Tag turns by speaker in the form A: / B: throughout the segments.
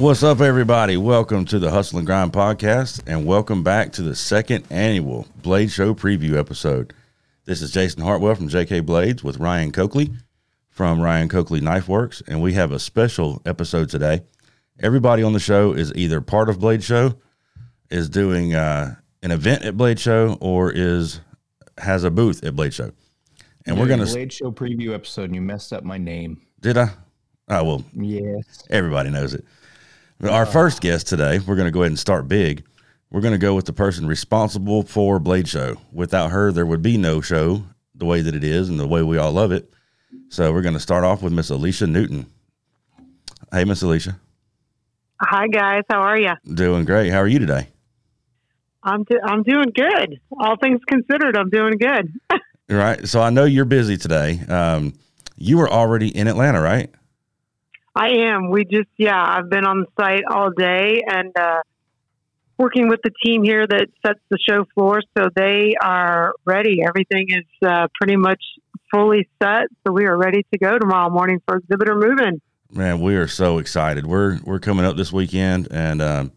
A: What's up, everybody? Welcome to the Hustle and Grind podcast, and welcome back to the second annual Blade Show preview episode. This is Jason Hartwell from JK Blades with Ryan Coakley from Ryan Coakley Knife Works, and we have a special episode today. Everybody on the show is either part of Blade Show, is doing uh, an event at Blade Show, or is has a booth at Blade Show. And we're gonna
B: Blade Show preview episode, and you messed up my name.
A: did I? Oh well,
B: Yes.
A: Everybody knows it. Our first guest today, we're going to go ahead and start big. We're going to go with the person responsible for Blade Show. Without her, there would be no show the way that it is and the way we all love it. So we're going to start off with Miss Alicia Newton. Hey, Miss Alicia.
C: Hi guys, how are you?
A: Doing great. How are you today?
C: I'm do- I'm doing good. All things considered, I'm doing good.
A: right. So I know you're busy today. Um, you were already in Atlanta, right?
C: I am. We just yeah, I've been on the site all day and uh, working with the team here that sets the show floor. So they are ready. Everything is uh, pretty much fully set. So we are ready to go tomorrow morning for exhibitor moving.
A: Man, we are so excited. We're we're coming up this weekend, and um,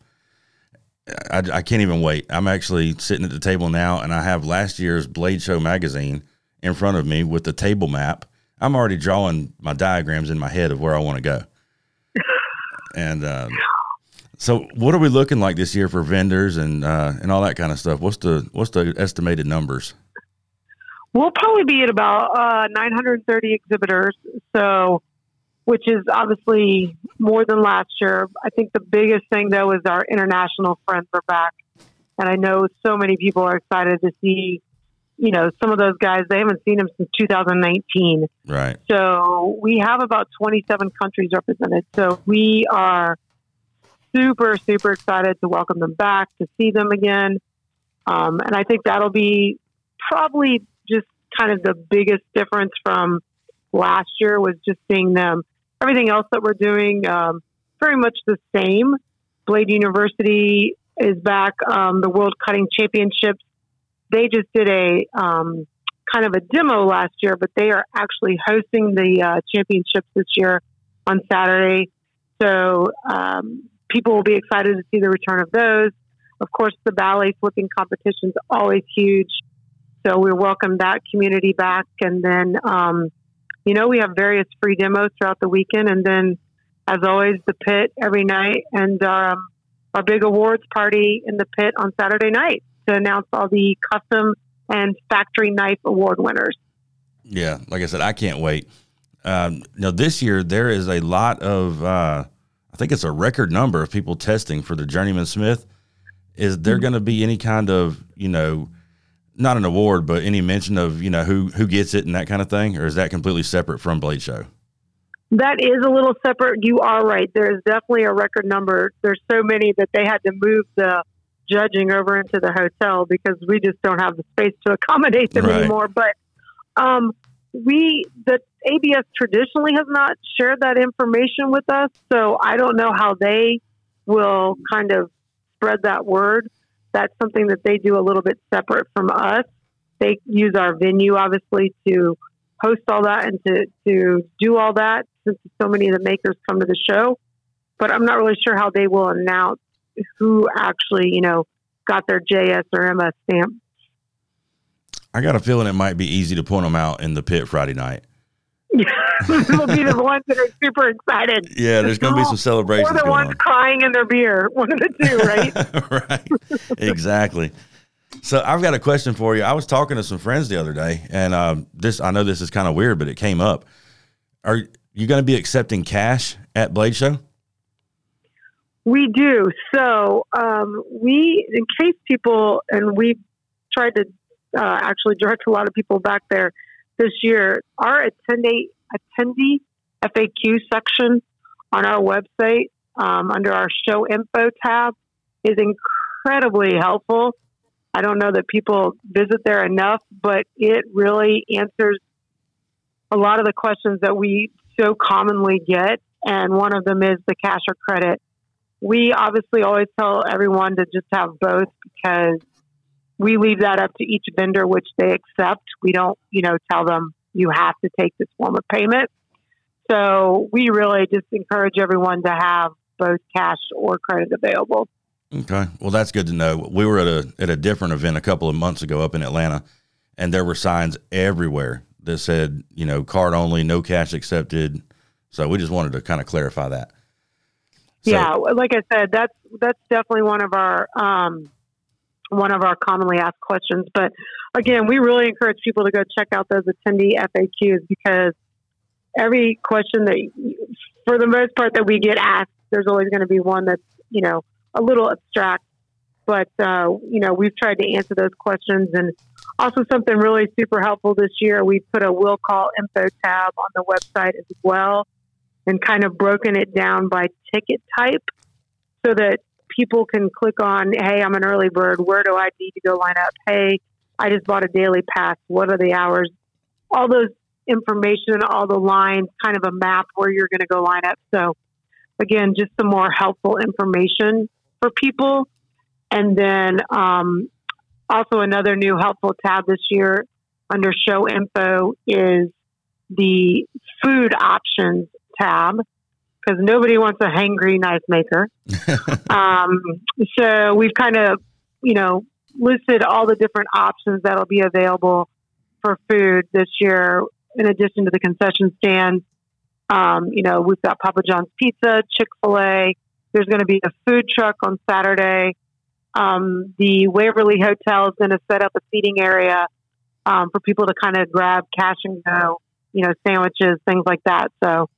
A: I, I can't even wait. I'm actually sitting at the table now, and I have last year's Blade Show magazine in front of me with the table map. I'm already drawing my diagrams in my head of where I want to go. and um, so, what are we looking like this year for vendors and uh, and all that kind of stuff? What's the what's the estimated numbers?
C: We'll probably be at about uh, 930 exhibitors. So, which is obviously more than last year. I think the biggest thing though is our international friends are back, and I know so many people are excited to see. You know, some of those guys they haven't seen them since 2019.
A: Right.
C: So we have about 27 countries represented. So we are super, super excited to welcome them back, to see them again. Um, and I think that'll be probably just kind of the biggest difference from last year was just seeing them. Everything else that we're doing, um, very much the same. Blade University is back. Um, the World Cutting Championships. They just did a um, kind of a demo last year, but they are actually hosting the uh, championships this year on Saturday. So um, people will be excited to see the return of those. Of course, the bali flipping competition is always huge. So we welcome that community back. And then, um, you know, we have various free demos throughout the weekend. And then, as always, the pit every night and um, our big awards party in the pit on Saturday night to announce all the custom and factory knife award winners.
A: Yeah, like I said, I can't wait. Um, now this year there is a lot of, uh, I think it's a record number of people testing for the Journeyman Smith. Is there going to be any kind of, you know, not an award, but any mention of, you know, who who gets it and that kind of thing, or is that completely separate from Blade Show?
C: That is a little separate. You are right. There's definitely a record number. There's so many that they had to move the judging over into the hotel because we just don't have the space to accommodate them
A: Right.
C: anymore. But um, we, the ABS traditionally has not shared that information with us, so I don't know how they will kind of spread that word. That's something that they do a little bit separate from us. They use our venue, obviously, to host all that and to, to do all that since so many of the makers come to the show. But I'm not really sure how they will announce who actually, you know, got their JS or MS stamp.
A: I got a feeling it might be easy to point them out in the pit Friday night.
C: They'll be the ones that are super excited.
A: Yeah, there's going to be some
C: Or
A: celebrations
C: the ones
A: on.
C: crying in their beer. One of the two, right?
A: right. Exactly. So I've got a question for you. I was talking to some friends the other day, and um, this I know this is kind of weird, but it came up. Are you going to be accepting cash at Blade Show?
C: We do. So um, we, in case people, and we tried to uh, actually direct a lot of people back there this year. Our attendee attendee FAQ section on our website um, under our show info tab is incredibly helpful. I don't know that people visit there enough, but it really answers a lot of the questions that we so commonly get. And one of them is the cash or credit. We obviously always tell everyone to just have both because we leave that up to each vendor which they accept. We don't, you know, tell them you have to take this form of payment. So we really just encourage everyone to have both cash or credit available.
A: Okay. Well, that's good to know. We were at a at a different event a couple of months ago up in Atlanta, and there were signs everywhere that said, you know, card only, no cash accepted. So we just wanted to kind of clarify that. So,
C: yeah, like I said, that's that's definitely one of our um, one of our commonly asked questions. But again, we really encourage people to go check out those attendee FAQs because every question that, for the most part, that we get asked, there's always going to be one that's you know a little abstract. But uh, you know, we've tried to answer those questions, and also something really super helpful this year. We put a will call info tab on the website as well, and kind of broken it down by ticket type, so that people can click on, "Hey, I'm an early bird. Where do I need to go line up? Hey, I just bought a daily pass. What are the hours? All those information, all the lines, kind of a map where you're going to go line up. So, again, just some more helpful information for people. And then um, also another new helpful tab this year under show info is the food options tab because nobody wants a hangry knife maker. um, so we've kind of, you know, listed all the different options that'll be available for food this year, in addition to the concession stands. Um, you know, we've got Papa John's Pizza, Chick fil A. There's going to be a food truck on Saturday. Um, the Waverly Hotel is going to set up a seating area um, for people to kind of grab cash and go, you know, sandwiches, things like that. So,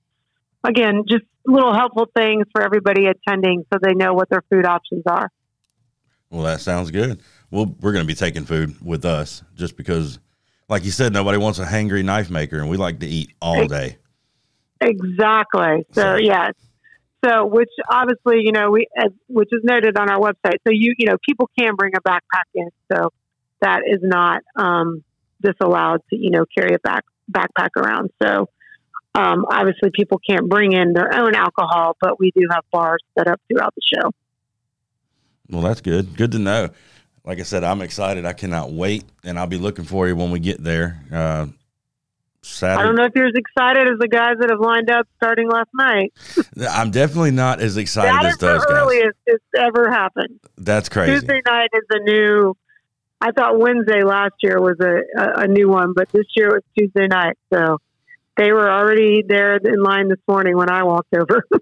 C: again, just little helpful things for everybody attending so they know what their food options are.
A: Well, that sounds good. Well, we're going to be taking food with us just because, like you said, nobody wants a hangry knife maker, and we like to eat all day.
C: Exactly. So,
A: So-
C: yeah. So, which obviously, you know, we, as, which is noted on our website. So, you, you know, people can bring a backpack in. So, that is not um, disallowed to, you know, carry a back backpack around. So, um, obviously, people can't bring in their own alcohol, but we do have bars set up throughout the show.
A: Well, that's good. Good to know. Like I said, I'm excited. I cannot wait, and I'll be looking for you when we get there. Uh, Saturday.
C: I don't know if you're as excited as the guys that have lined up starting last night.
A: I'm definitely not as excited
C: that
A: as
C: is the
A: those guys.
C: earliest it's ever happened.
A: That's crazy.
C: Tuesday night is a new. I thought Wednesday last year was a, a, a new one, but this year it was Tuesday night. So they were already there in line this morning when I walked over.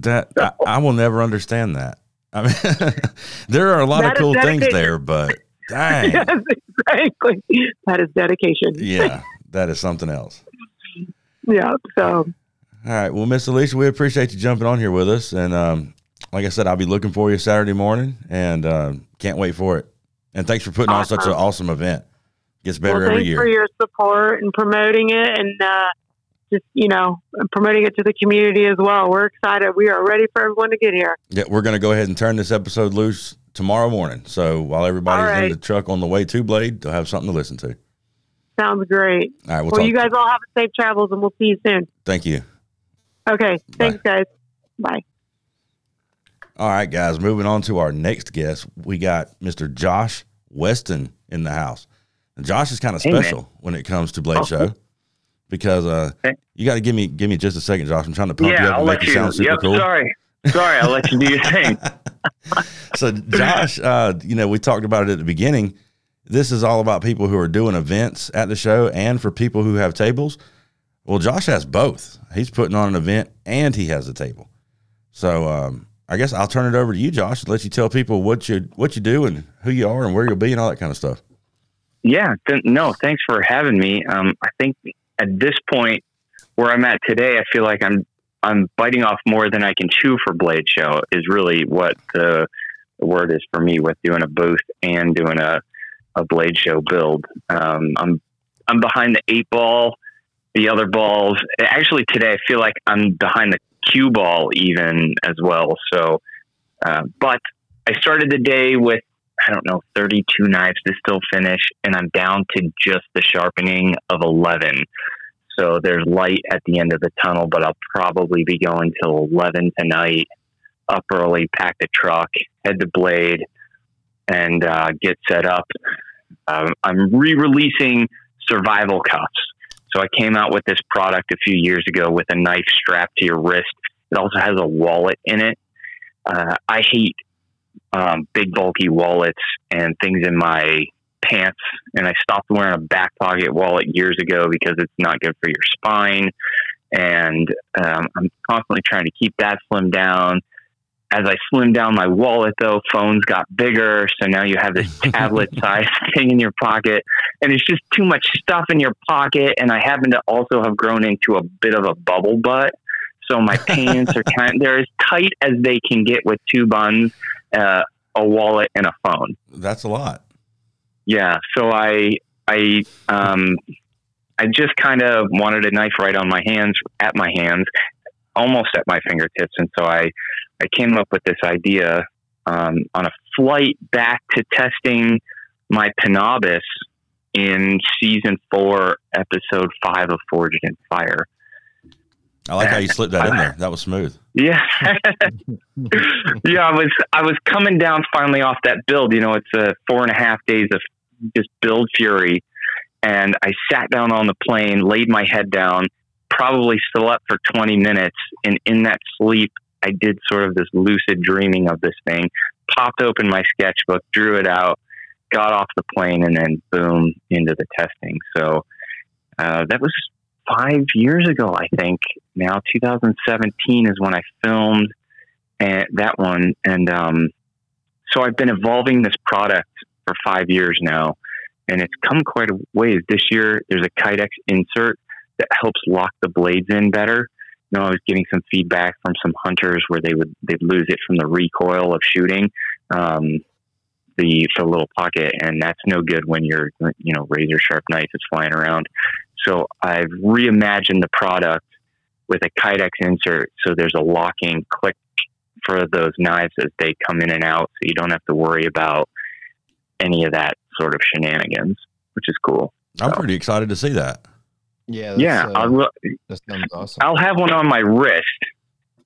A: That I, I will never understand that. I mean, there are a lot
C: That
A: of cool things there, but dang,
C: yes, exactly. That is dedication.
A: yeah, that is something else.
C: Yeah. So
A: All right, well, Miss Alicia, we appreciate you jumping on here with us, and um, like I said, I'll be looking for you Saturday morning, and uh, can't wait for it. And thanks for putting on such an
C: Awesome.
A: awesome event. Gets better
C: well,
A: every
C: thanks
A: year.
C: for your support and promoting it, and uh, just you know promoting it to the community as well. We're excited. We are ready for everyone to get here.
A: Yeah, we're going to go ahead and turn this episode loose tomorrow morning. So while everybody's
C: right.
A: in the truck on the way to Blade, they'll have something to listen to.
C: Sounds great.
A: All right, we'll,
C: Well, you guys all have a safe travels, and we'll see you soon.
A: Thank you.
C: Okay. Thanks, guys. Bye.
A: All right, guys, moving on to our next guest. We got Mr. Josh Weston in the house. And Josh is kind of special when it comes to Blade
D: Oh,
A: Show because uh, you got to give me give me just a second, Josh. I'm trying to pump you up
D: I'll
A: and make you
D: you.
A: sound super
D: Yep,
A: cool.
D: sorry. Sorry, I'll let you do your thing.
A: So, Josh, uh, you know, we talked about it at the beginning. This is all about people who are doing events at the show and for people who have tables. Well, Josh has both. He's putting on an event and he has a table. So, um, I guess I'll turn it over to you, Josh, and let you tell people what you what you do and who you are and where you'll be and all that kind of stuff.
D: Yeah, th- no, thanks for having me. Um, I think at this point where I'm at today, I feel like I'm I'm biting off more than I can chew for Blade Show. Is really what the, the word is for me with doing a booth and doing a a Blade Show build. Um, I'm I'm behind the eight ball, the other balls. Actually, today I feel like I'm behind the cue ball even as well. So, uh, but I started the day with I don't know, 32 knives to still finish, and I'm down to just the sharpening of 11. So there's light at the end of the tunnel, but I'll probably be going till 11 tonight. Up early, pack the truck, head to Blade, and uh, get set up. Um, I'm re-releasing survival cuffs. So I came out with this product a few years ago with a knife strapped to your wrist. It also has a wallet in it uh, I hate um, big bulky wallets and things in my pants. And I stopped wearing a back pocket wallet years ago because it's not good for your spine. And um, I'm constantly trying to keep that slim down. As I slimmed down my wallet, though, phones got bigger. So now you have this tablet sized thing in your pocket, and it's just too much stuff in your pocket. And I happen to also have grown into a bit of a bubble butt. So my pants are kind they're as tight as they can get with two buns, uh, a wallet, and a phone.
A: That's a lot.
D: Yeah. So I I um I just kind of wanted a knife right on my hands, at my hands, almost at my fingertips, and so I I came up with this idea um, on a flight back to testing my Penobis in season four, episode five of Forged in Fire.
A: I like how you slipped that in there. That was smooth.
D: Yeah, yeah. I was I was coming down finally off that build. You know, it's a four and a half days of just build fury, and I sat down on the plane, laid my head down, probably slept for twenty minutes, and in that sleep, I did sort of this lucid dreaming of this thing. Popped open my sketchbook, drew it out, got off the plane, and then boom into the testing. So uh, that was five years ago, I think. Now, 2017 is when I filmed and that one, and um, so I've been evolving this product for five years now, and it's come quite a ways. This year, there's a Kydex insert that helps lock the blades in better. You know, I was getting some feedback from some hunters where they would they'd lose it from the recoil of shooting. Um, the, the little pocket, and that's no good when your you know razor sharp knife is flying around. So I've reimagined the product with a Kydex insert, so there's a locking click for those knives as they come in and out, so you don't have to worry about any of that sort of shenanigans, which is cool.
A: I'm
D: So-
A: pretty excited to see that.
B: Yeah. That's,
D: yeah,
B: uh,
D: I'll,
B: that sounds awesome.
D: I'll have one on my wrist,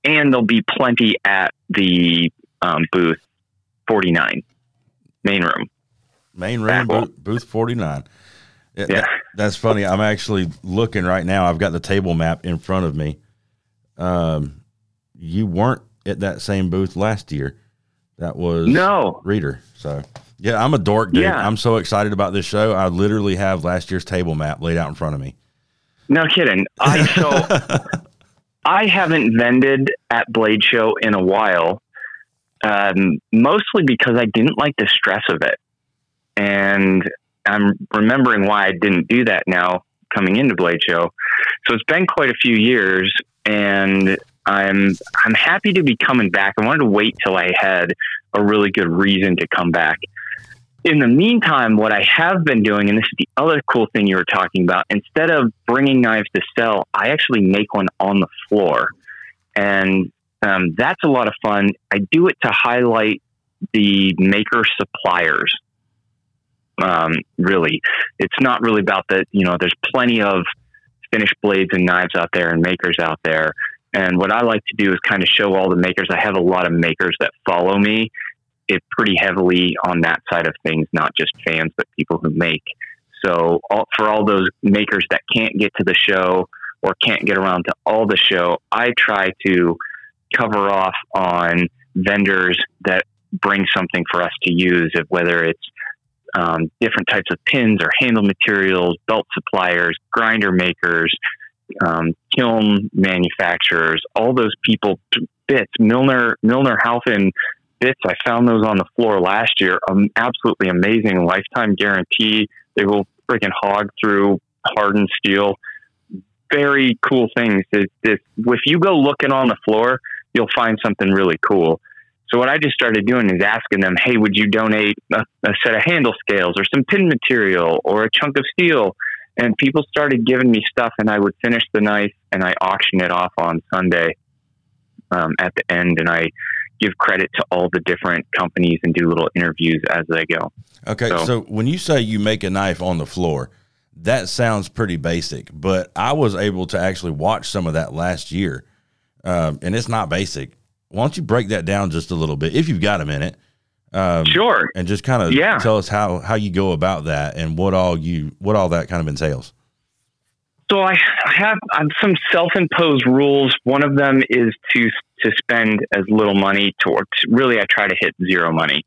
D: and there'll be plenty at the um, booth 49 main room.
A: Main room, booth, booth 49. Yeah, that- that's funny. I'm actually looking right now. I've got the table map in front of me. Um, you weren't at that same booth last year. That was
D: No,
A: Reader. So, yeah, I'm a dork, dude.
D: Yeah.
A: I'm so excited about this show. I literally have last year's table map laid out in front of me.
D: no kidding. I so I haven't vended at Blade Show in a while, um, mostly because I didn't like the stress of it, and I'm remembering why I didn't do that now coming into Blade Show. So it's been quite a few years, and I'm I'm happy to be coming back. I wanted to wait till I had a really good reason to come back. In the meantime, what I have been doing, and this is the other cool thing you were talking about, instead of bringing knives to sell, I actually make one on the floor. And um, that's a lot of fun. I do it to highlight the maker suppliers. Um, really, it's not really about that. you know, there's plenty of finished blades and knives out there and makers out there. And what I like to do is kind of show all the makers. I have a lot of makers that follow me it pretty heavily on that side of things, not just fans, but people who make. So all, for all those makers that can't get to the show or can't get around to all the show, I try to cover off on vendors that bring something for us to use, of whether it's um, different types of pins or handle materials, belt suppliers, grinder makers, um, kiln manufacturers, all those people bits. Milner Milner Halfin bits. I found those on the floor last year. Um, absolutely amazing, lifetime guarantee. They will freaking hog through hardened steel. Very cool things. If you go looking on the floor, you'll find something really cool. So what I just started doing is asking them, "Hey, would you donate a, a set of handle scales or some pin material or a chunk of steel?" And people started giving me stuff, and I would finish the knife and I auction it off on Sunday um, at the end, and I give credit to all the different companies and do little interviews as they go.
A: Okay,
D: So-
A: so when you say you make a knife on the floor, that sounds pretty basic, but I was able to actually watch some of that last year, um, and it's not basic. Why don't you break that down just a little bit, if you've got a minute, um,
D: Sure.
A: and just kind of
D: Yeah.
A: tell us how how you go about that and what all you what all that kind of entails.
D: So I, I have I have some self-imposed rules. One of them is to to spend as little money towards. Really, I try to hit zero money.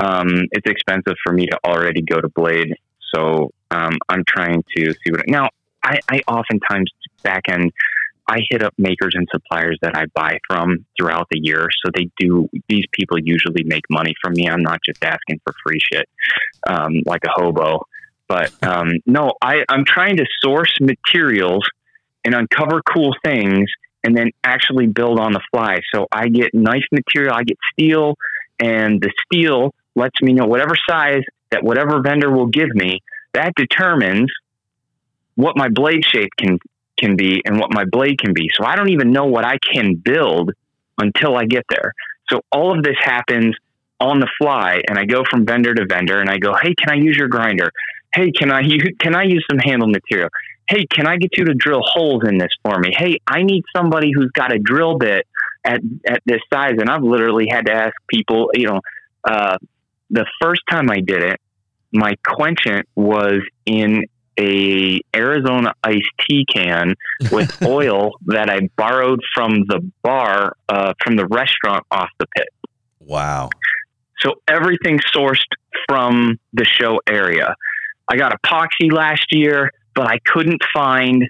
D: Um, it's expensive for me to already go to Blade, so um, I'm trying to see what. Now, I, I oftentimes back end. I hit up makers and suppliers that I buy from throughout the year. So they do, these people usually make money from me. I'm not just asking for free shit um, like a hobo. But um, no, I, I'm trying to source materials and uncover cool things and then actually build on the fly. So I get nice material, I get steel, and the steel lets me know whatever size that whatever vendor will give me, that determines what my blade shape can can be and what my blade can be. So I don't even know what I can build until I get there. So all of this happens on the fly and I go from vendor to vendor and I go, "Hey, can I use your grinder? Hey, can I use, can I use some handle material? Hey, can I get you to drill holes in this for me? Hey, I need somebody who's got a drill bit at at this size." And I've literally had to ask people, you know, uh, the first time I did it, my quenchant was in a Arizona iced tea can with oil that I borrowed from the bar uh, from the restaurant off the pit.
A: Wow.
D: So everything sourced from the show area. I got epoxy last year, but I couldn't find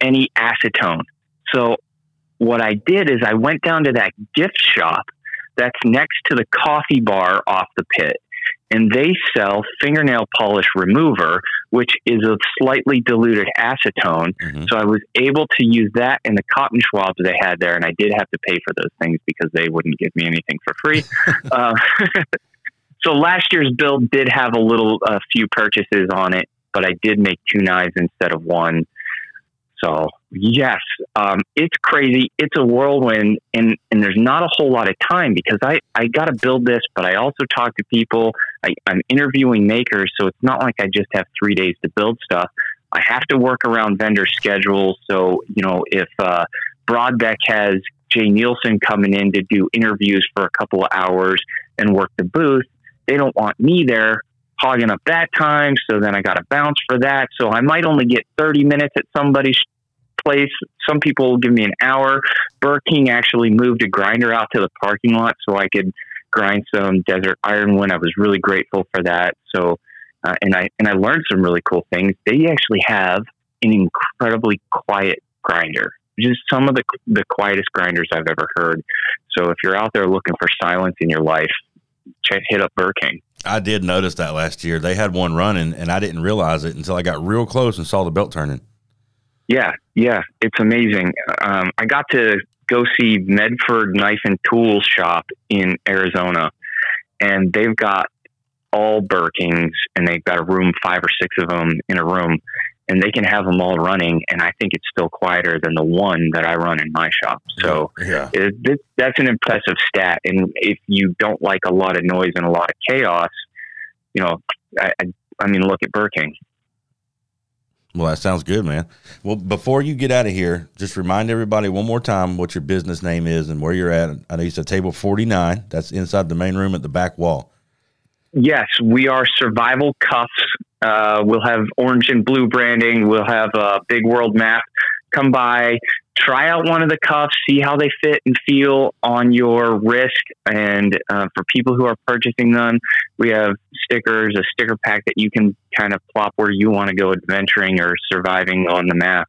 D: any acetone. So what I did is I went down to that gift shop that's next to the coffee bar off the pit and they sell fingernail polish remover, which is a slightly diluted acetone.
A: Mhm.
D: So I was able to use that in the cotton swabs they had there, and I did have to pay for those things because they wouldn't give me anything for free. uh, so last year's build did have a little, a few purchases on it, but I did make two knives instead of one. So yes, um, it's crazy. It's a whirlwind, and and there's not a whole lot of time because I I got to build this, but I also talk to people. I, I'm interviewing makers, so it's not like I just have three days to build stuff. I have to work around vendor schedules. So you know, if uh, Broadbeck has J. Neilson coming in to do interviews for a couple of hours and work the booth, they don't want me there hogging up that time. So then I got to bounce for that. So I might only get 30 minutes at somebody's place. Some people give me an hour. Burr King actually moved a grinder out to the parking lot so I could grind some desert ironwood. I was really grateful for that. So, uh, and I and I learned some really cool things. They actually have an incredibly quiet grinder, just some of the the quietest grinders I've ever heard. So if you're out there looking for silence in your life, check hit up Burr King.
A: I did notice that last year. They had one running, and I didn't realize it until I got real close and saw the belt turning.
D: Yeah, yeah, it's amazing. Um, I got to go see Medford Knife and Tool Shop in Arizona, and they've got all Burr Kings, and they've got a room, five or six of them in a room, and they can have them all running. And I think it's still quieter than the one that I run in my shop. So
A: yeah,
D: it, it, that's an impressive stat. And if you don't like a lot of noise and a lot of chaos, you know, I, I, I mean, look at Burr King.
A: Well, that sounds good, man. Well, before you get out of here, just remind everybody one more time what your business name is and where you're at. I know you said table forty nine. That's inside the main room at the back wall.
D: Yes, we are survival cuffs. Uh, we'll have orange and blue branding. We'll have a big world map. Come by, try out one of the cuffs, see how they fit and feel on your wrist. And uh, for people who are purchasing them, we have stickers, a sticker pack that you can kind of plop where you want to go adventuring or surviving on the map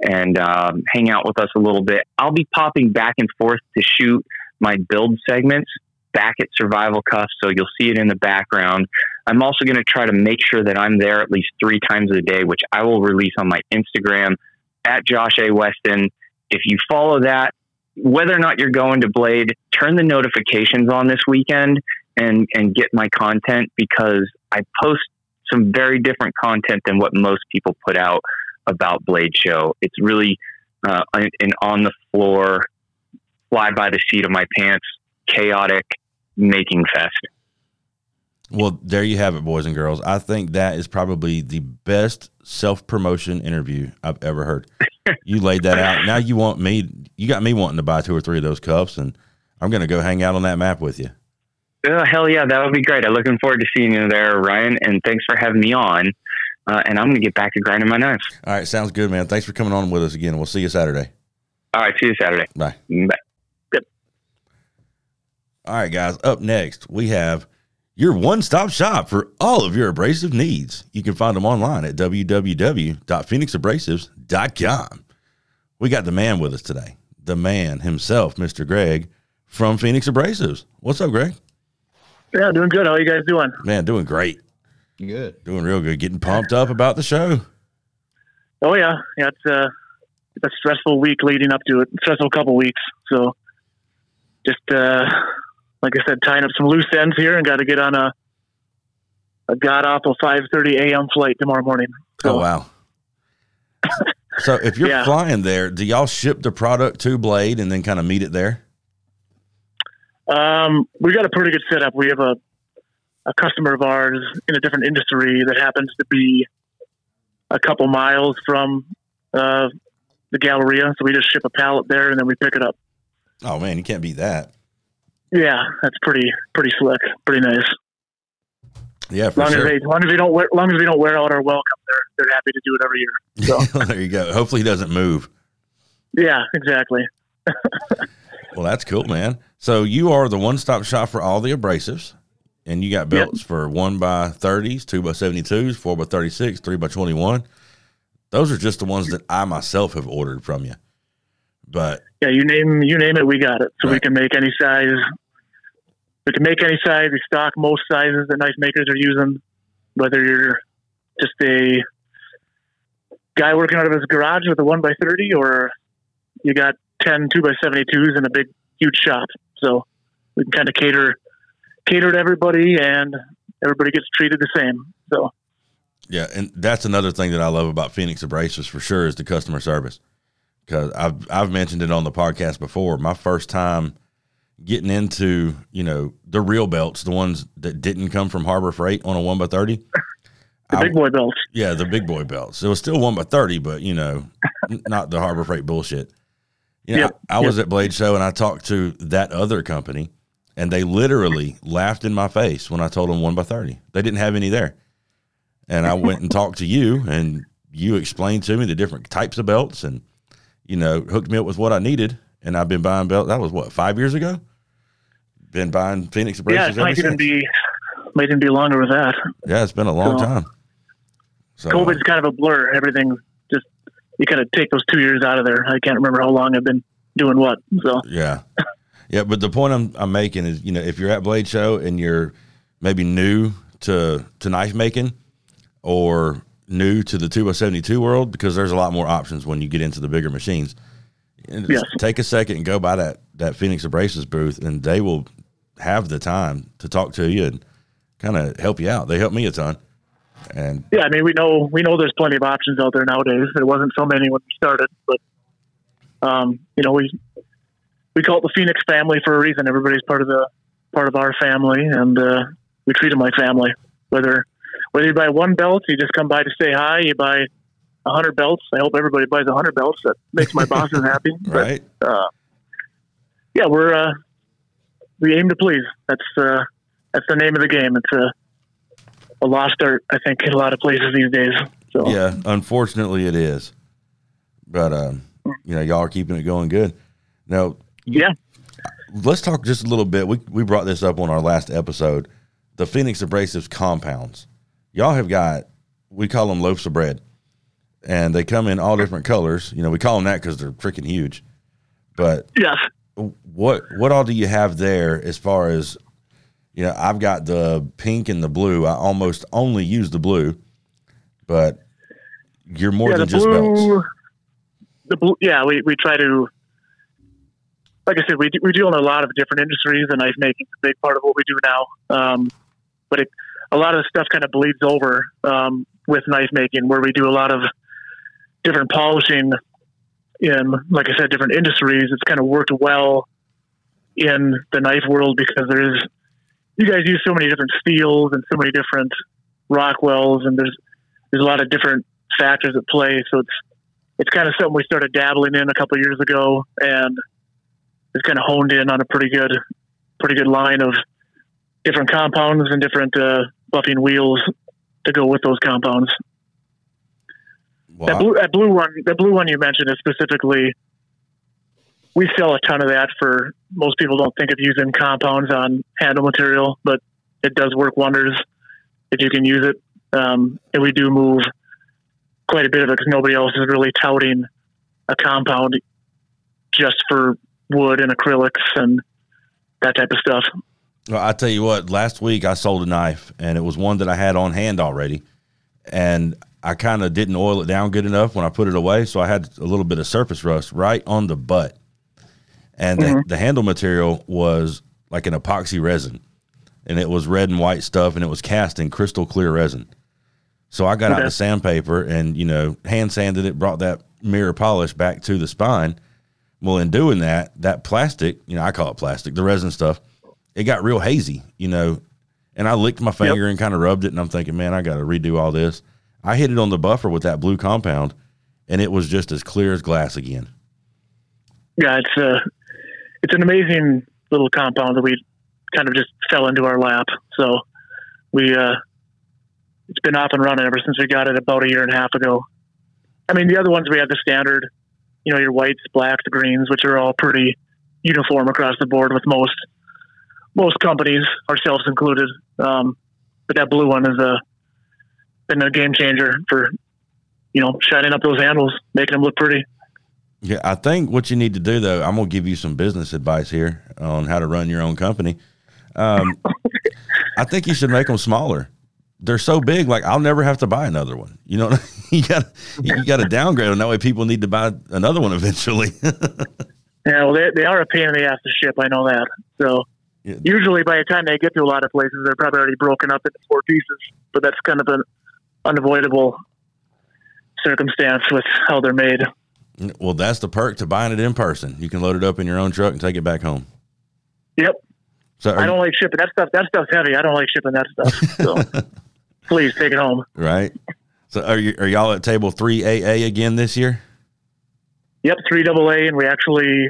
D: and um, hang out with us a little bit. I'll be popping back and forth to shoot my build segments back at Survival Cuffs, so you'll see it in the background. I'm also going to try to make sure that I'm there at least three times a day, which I will release on my Instagram at Josh A. Weston. If you follow that, whether or not you're going to Blade, turn the notifications on this weekend and, and get my content because I post some very different content than what most people put out about Blade Show. It's really uh, an on the floor, fly by the seat of my pants, chaotic making fest.
A: Well, there you have it, boys and girls. I think that is probably the best self promotion interview I've ever heard. you laid that out. Now you want me, you got me wanting to buy two or three of those cups, and I'm going to go hang out on that map with you.
D: Oh, hell yeah, that would be great. I'm looking forward to seeing you there, Ryan, and thanks for having me on. uh, and I'm going to get back to grinding my knives.
A: All right, sounds good, man. Thanks for coming on with us again. We'll see you Saturday.
D: All right, see you Saturday.
A: Bye.
D: Bye.
A: All right, guys. Up next, we have your one stop shop for all of your abrasive needs. You can find them online at www.phoenixabrasives.com. We got the man with us today, the man himself, Mr. Greg from Phoenix Abrasives. What's up, Greg?
E: Yeah, doing good. How are you guys doing?
A: Man, doing great.
B: Good.
A: Doing real good. Getting pumped up about the show.
E: Oh yeah, yeah. It's uh, it's a stressful week leading up to it. Stressful couple weeks. So, just uh, like I said, tying up some loose ends here, and got to get on a a god awful five thirty a.m. flight tomorrow morning. So,
A: Oh, wow. so if you're
E: Yeah.
A: flying there, do y'all ship the product to Blade and then kind of meet it there?
E: Um, we got a pretty good setup. We have a a customer of ours in a different industry that happens to be a couple miles from uh, the Galleria, so we just ship a pallet there and then we pick it up.
A: Oh, man, you can't beat that.
E: Yeah, that's pretty pretty slick, pretty nice.
A: Yeah, for
E: long
A: sure.
E: as they, long as we don't wear, long as we don't wear out our welcome, they're they're happy to do it every year. So
A: there you go. Hopefully, he doesn't move.
E: yeah, exactly.
A: Well, that's cool, man. So you are the one-stop shop for all the abrasives, and you got belts for one by thirties, two by seventy-twos, four by thirty-six, three by twenty-one. Those are just the ones that I myself have ordered from you. But
E: Yeah, you name you name it, we got it. So we can make any size. We can make any size. We stock most sizes that knife makers are using. Whether you're just a guy working out of his garage with a one by thirty, or you got 10 two by seventy twos in a big huge shop. So we can kind of cater cater to everybody, and everybody gets treated the same. So
A: yeah, and that's another thing that I love about Phoenix Abrasives for sure is the customer service. Because I've I've mentioned it on the podcast before. My first time getting into you know the real belts, the ones that didn't come from Harbor Freight on a one by thirty.
E: the
A: I-
E: big boy belts.
A: Yeah, the big boy belts. It was still one by thirty, but you know, not the Harbor Freight bullshit. You know,
E: Yep,
A: I, I was at Blade Show and I talked to that other company, and they literally laughed in my face when I told them one by thirty. They didn't have any there, and I went and talked to you, and you explained to me the different types of belts, and you know, hooked me up with what I needed. And I've been buying belts. That was what five years ago. Been buying Phoenix braces.
E: Yeah, it might even be might even be longer with that.
A: yeah, it's been a long
E: So-
A: time. So,
E: COVID's uh, kind of a blur. Everything just you kind of take those two years out of there. I can't remember how long I've been doing what. So
A: Yeah. Yeah, but the point I'm I'm making is, you know, if you're at Blade Show and you're maybe new to to knife making or new to the two by seventy two world, because there's a lot more options when you get into the bigger machines. And
E: Yes.
A: Take a second and go by that that Phoenix Abrasives booth, and they will have the time to talk to you and kind of help you out. They helped me a ton, and
E: yeah, I mean we know we know there's plenty of options out there nowadays. There wasn't so many when we started, but um, you know we we call it the Phoenix family for a reason. Everybody's part of the part of our family, and uh, we treat them like family. Whether whether you buy one belt, you just come by to say hi. You buy a hundred belts. I hope everybody buys a hundred belts. That makes my bosses happy. But,
A: right,
E: uh, yeah, we're uh, we aim to please. That's uh, that's the name of the game. It's a a lost art, I think, in a lot of places these days. So
A: yeah. Unfortunately, it is, but um, you know, y'all are keeping it going good. Now,
E: yeah,
A: let's talk just a little bit. We we brought this up on our last episode. The Phoenix Abrasives compounds. Y'all have got we call them loaves of bread, and they come in all different colors. You know, we call them that because they're freaking huge. But
E: yes,
A: what what all do you have there as far as you know? I've got the pink and the blue. I almost only use the blue, but you're more
E: yeah.
A: than just belts.
E: the blue. Yeah, we we try to. Like I said, we do, we deal in a lot of different industries, and knife making is a big part of what we do now. Um, but it, a lot of stuff kind of bleeds over um, with knife making, where we do a lot of different polishing in, like I said, different industries. It's kind of worked well in the knife world because there's you guys use so many different steels and so many different Rockwells, and there's there's a lot of different factors at play. So it's it's kind of something we started dabbling in a couple years ago, and it's kind of honed in on a pretty good pretty good line of different compounds and different uh, buffing wheels to go with those compounds.
A: Well,
E: that blue that blue one that blue one you mentioned is specifically we sell a ton of that for most people don't think of using compounds on handle material, but it does work wonders if you can use it. Um, and we do move quite a bit of it because nobody else is really touting a compound just for wood and acrylics and that type of stuff.
A: Well, I tell you what, last week I sold a knife and it was one that I had on hand already. And I kind of didn't oil it down good enough when I put it away. So I had a little bit of surface rust right on the butt. And the, mm-hmm. the handle material was like an epoxy resin. And it was red and white stuff and it was cast in crystal clear resin. So I got out the sandpaper and, you know, hand sanded it, brought that mirror polish back to the spine. Well, in doing that, that plastic, you know, I call it plastic, the resin stuff, it got real hazy, you know. And I licked my finger and kind of rubbed it, and I'm thinking, man, I got to redo all this. I hit it on the buffer with that blue compound, and it was just as clear as glass again.
E: Yeah, it's a it's an amazing little compound that we kind of just fell into our lap. So we uh, it's been off and running ever since we got it about a year and a half ago. I mean, the other ones we have the standard, you know, your whites, blacks, greens, which are all pretty uniform across the board with most most companies, ourselves included. Um, but that blue one is a been a game changer for you know shining up those handles, making them look pretty.
A: Yeah, I think what you need to do, though, I'm going to give you some business advice here on how to run your own company. Um, I think you should make them smaller. They're so big, like I'll never have to buy another one. You know, you got you got to downgrade them. That way, people need to buy another one eventually.
E: Yeah, well, they, they are a pain in the ass to ship. I know that. So
A: Yeah.
E: usually by the time they get to a lot of places, they're probably already broken up into four pieces. But that's kind of an unavoidable circumstance with how they're made.
A: well, that's the perk to buying it in person. You can load it up in your own truck and take it back home.
E: Yep.
A: So,
E: I don't like shipping that stuff. That stuff's heavy. I don't like shipping that stuff. So please take it home.
A: right? So, are you are y'all at table three AA again this year?
E: Yep, three double A, and we actually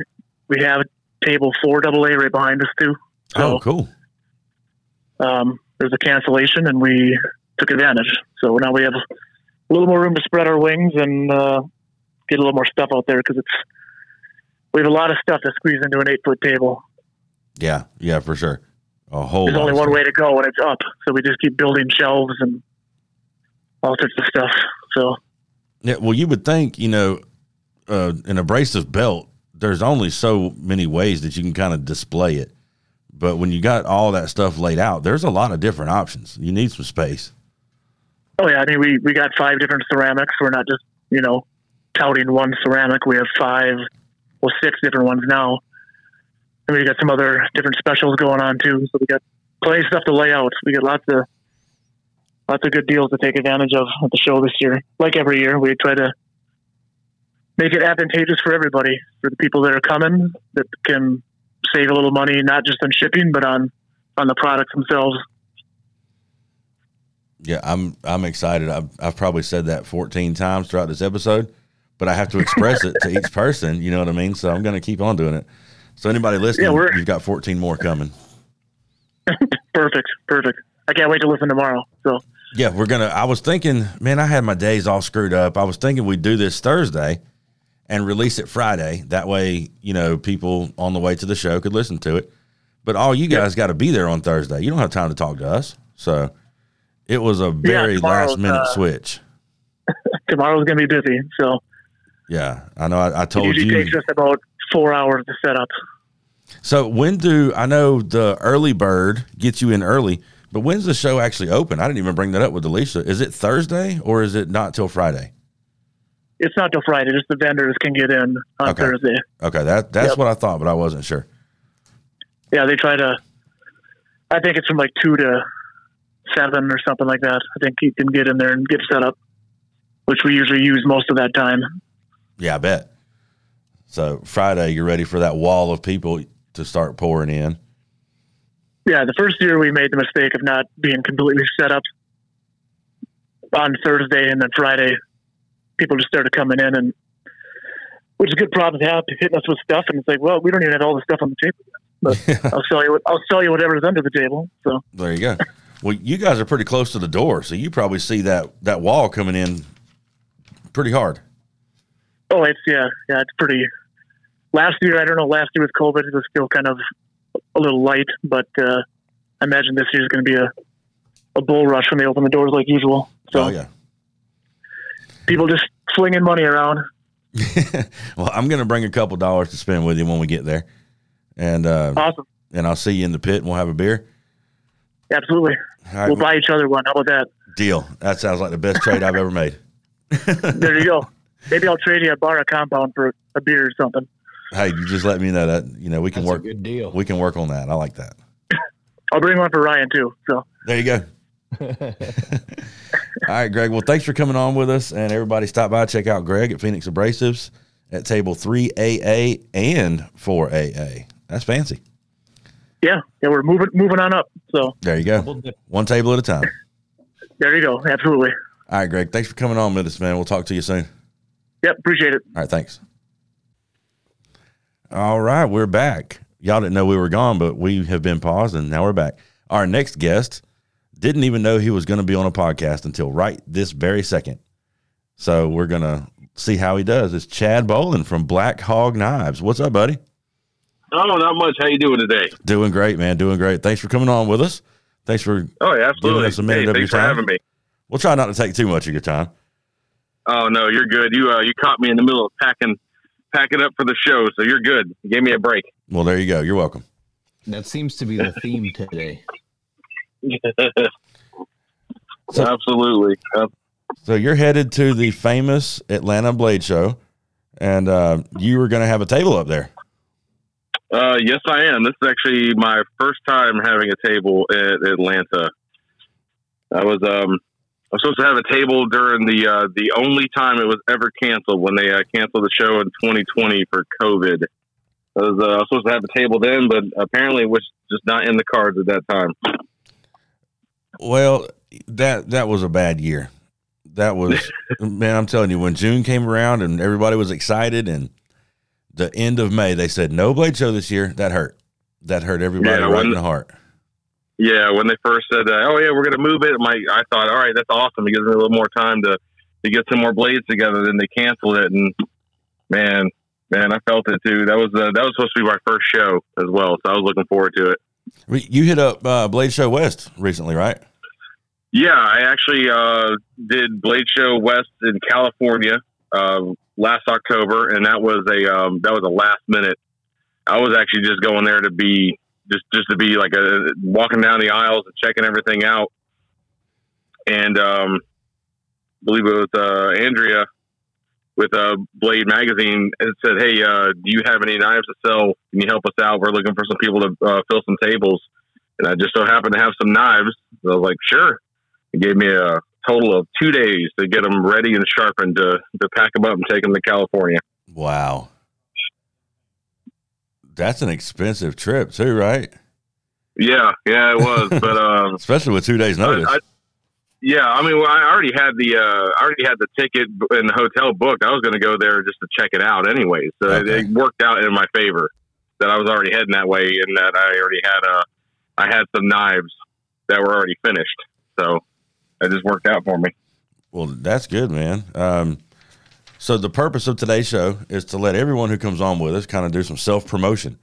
E: we have table four double A right behind us too. So
A: oh, cool.
E: um, there's a cancellation, and we took advantage. So now we have a little more room to spread our wings and uh, get a little more stuff out there because it's we have a lot of stuff to squeeze into an eight foot table.
A: Yeah, yeah, for sure. A whole.
E: There's only one way to go, and it's up. So we just keep building shelves and all sorts of stuff. So
A: Yeah, well, you would think, you know, uh, an abrasive belt, there's only so many ways that you can kind of display it. But when you got all that stuff laid out, there's a lot of different options. You need some space.
E: oh yeah, I mean we we got five different ceramics. We're not just you know touting one ceramic. We have five, well six different ones now. And we got some other different specials going on too. So we got plenty of stuff to lay out. We got lots of lots of good deals to take advantage of at the show this year. Like every year, we try to make it advantageous for everybody, for the people that are coming that can save a little money, not just on shipping, but on on the products themselves.
A: Yeah, I'm I'm excited. I've, I've probably said that 14 times throughout this episode, but I have to express it to each person. You know what I mean? So I'm going to keep on doing it. So anybody listening,
E: we're-
A: you've got 14 more coming.
E: Perfect, perfect. I can't wait to listen tomorrow. So
A: Yeah, we're gonna. I was thinking, man, I had my days all screwed up. I was thinking we'd do this Thursday and release it Friday. That way, you know, people on the way to the show could listen to it. But all you guys got to be there on Thursday. You don't have time to talk to us. So it was a very
E: tomorrow's,
A: last minute
E: uh,
A: switch.
E: tomorrow's gonna be busy. So
A: Yeah, I know. I, I
E: it
A: told
E: usually
A: you.
E: takes us about four hours to set up.
A: So when do I know the early bird gets you in early? But when's the show actually open? I didn't even bring that up with Alicia. Is it Thursday or is it not till Friday?
E: It's not till Friday. Just the vendors can get in on
A: Okay.
E: Thursday.
A: Okay, that that's
E: Yep.
A: what I thought, but I wasn't sure.
E: Yeah, they try to. I think it's from like two to seven or something like that. I think you can get in there and get set up, which we usually use most of that time.
A: Yeah, I bet. So Friday, you're ready for that wall of people to start pouring in.
E: Yeah, the first year we made the mistake of not being completely set up on Thursday and then Friday. People just started coming in, and which is a good problem to have, hitting us with stuff, and it's like, well, we don't even have all the stuff on the table. Yet. But I'll sell you. I'll sell you whatever's under the table. So
A: There you go. well, you guys are pretty close to the door, so you probably see that that wall coming in pretty hard.
E: Oh, it's yeah, yeah, it's pretty. Last year, I don't know. Last year with COVID, it was still kind of a little light, but uh, I imagine this year is going to be a a bull rush when they open the doors like usual. So
A: oh yeah.
E: People just slinging money around.
A: well, I'm going to bring a couple dollars to spend with you when we get there, and uh,
E: Awesome,
A: and I'll see you in the pit and we'll have a beer.
E: absolutely.
A: All right,
E: We'll buy each other one. How about that?
A: deal. That sounds like the best trade I've ever made.
E: There you go. Maybe I'll trade you a bar of compound for a beer or something.
A: Hey, you just let me know that you know we can
B: That's a
A: work.
B: good deal.
A: We can work on that. I like that.
E: I'll bring one for Ryan too. So
A: There you go. All right, Greg. Well, thanks for coming on with us, and everybody stop by check out Greg at Phoenix Abrasives at table three AA and four AA. That's fancy.
E: yeah, yeah, we're moving moving on up. So
A: There you go. One table at a time.
E: there you go. Absolutely.
A: All right, Greg. Thanks for coming on with us, man. We'll talk to you soon.
E: Yep, appreciate it.
A: All right, thanks. All right, we're back. Y'all didn't know we were gone, but we have been paused and now we're back. Our next guest didn't even know he was going to be on a podcast until right this very second. So we're going to see how he does. It's Chad Bowlin from Black Hog Knives. What's up, buddy?
F: Oh, not much. How you doing today?
A: Doing great, man. Doing great. Thanks for coming on with us. Thanks for.
F: Oh, yeah, absolutely.
A: us a minute
F: hey,
A: of
F: thanks
A: your
F: for
A: time.
F: having me.
A: We'll try not to take too much of your time.
F: Oh no, you're good. You uh, you caught me in the middle of packing packing up for the show, so you're good. You gave me a break.
A: Well, there you go. You're welcome.
B: That seems to be the theme today.
A: So-
F: absolutely.
A: So you're headed to the famous Atlanta Blade Show, and uh, you were going to have a table up there.
F: uh, yes, I am. This is actually my first time having a table at Atlanta. I was um I was supposed to have a table during the uh, the only time it was ever canceled when they uh, canceled the show in 2020 for COVID. I was, uh, I was supposed to have a table then, but apparently it was just not in the cards at that time.
A: Well, that that was a bad year. That was man. I'm telling you, when June came around and everybody was excited, and the end of May, they said no Blade Show this year. That hurt. That hurt everybody
F: Yeah,
A: right
F: when-
A: in the heart.
F: Yeah, when they first said, uh, "Oh yeah, we're going to move it," my I thought, "All right, that's awesome. It gives me a little more time to to get some more blades together." Then they canceled it, and man, man, I felt it too. That was uh, that was supposed to be my first show as well, so I was looking forward to it.
A: You hit up uh, Blade Show West recently, right?
F: Yeah, I actually uh, did Blade Show West in California uh, last October, and that was a um, that was a last minute. I was actually just going there to be just just to be like a walking down the aisles and checking everything out, and um, I believe it was uh, Andrea with uh, Blade Magazine and said, "Hey, uh, do you have any knives to sell? Can you help us out? We're looking for some people to uh, fill some tables." And I just so happened to have some knives. So I was like, "Sure." It gave me a total of two days to get them ready and sharpened to, to pack them up and take them to California.
A: Wow, that's an expensive trip too, right?
F: Yeah, yeah, it was. but um,
A: Especially with two days notice.
F: I, yeah, I mean, well, I already had the uh, I already had the ticket and the hotel booked. I was going to go there just to check it out anyway. So it,
A: Okay.
F: it worked out in my favor that I was already heading that way, and that I already had uh, I had some knives that were already finished. So it just worked out for me.
A: Well, that's good, man. Um, so the purpose of today's show is to let everyone who comes on with us kind of do some self promotion.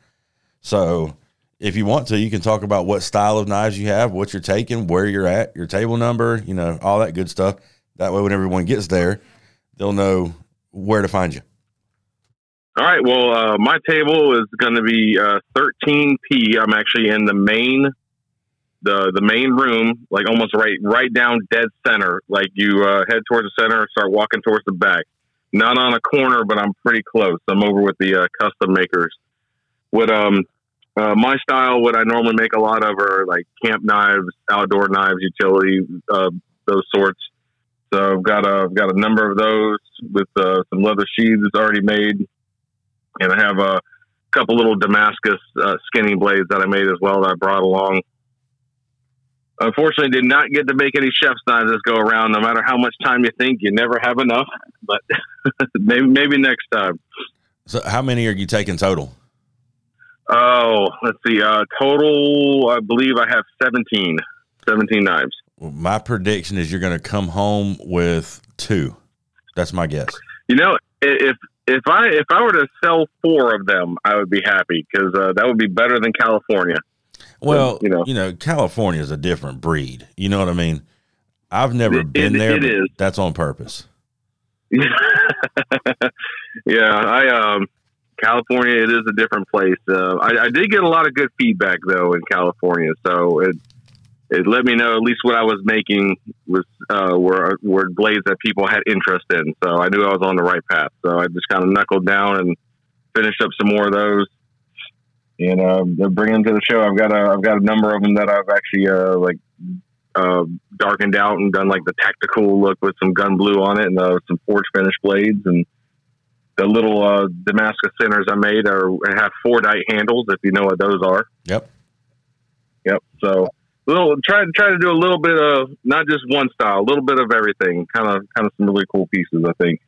A: So if you want to, you can talk about what style of knives you have, what you're taking, where you're at, your table number, you know, all that good stuff. That way, when everyone gets there, they'll know where to find you.
F: All right. Well, uh, my table is going to be uh, 13P. I'm actually in the main, the the main room, like almost right right down dead center. Like you uh, head towards the center, start walking towards the back. Not on a corner, but I'm pretty close. I'm over with the uh, custom makers. What um uh, my style, what I normally make a lot of are like camp knives, outdoor knives, utility, uh, those sorts. So I've got a I've got a number of those with uh, some leather sheaths already made and I have a couple little Damascus uh, skinning blades that I made as well that I brought along. Unfortunately, did not get to make any chef's knives this go around. No matter how much time you think, you never have enough. But maybe maybe next time.
A: So, how many are you taking total?
F: Oh, let's see. Uh, total, I believe I have 17, 17 knives.
A: Well, my prediction is you're going to come home with two. That's my guess.
F: You know, if if I if I were to sell four of them, I would be happy because uh, that would be better than California.
A: Well,
F: you know.
A: you know, California is a different breed. You know what I mean? I've never
F: It-
A: been
F: it-
A: there.
F: it
A: but
F: is.
A: That's on purpose.
F: yeah, I um California it is a different place. Uh, I, I did get a lot of good feedback though in California, so it it let me know at least what I was making was uh, were were blades that people had interest in. So I knew I was on the right path. So I just kind of knuckled down and finished up some more of those. And uh, they're bringing them to the show. I've got a I've got a number of them that I've actually uh, like uh, darkened out and done like the tactical look with some gun blue on it and uh, some forged finish blades and the little uh, Damascus centers I made are have Fordite handles if you know what those are.
A: Yep.
F: Yep. So little try to try to do a little bit of not just one style, a little bit of everything. Kind of kind of some really cool pieces. I think.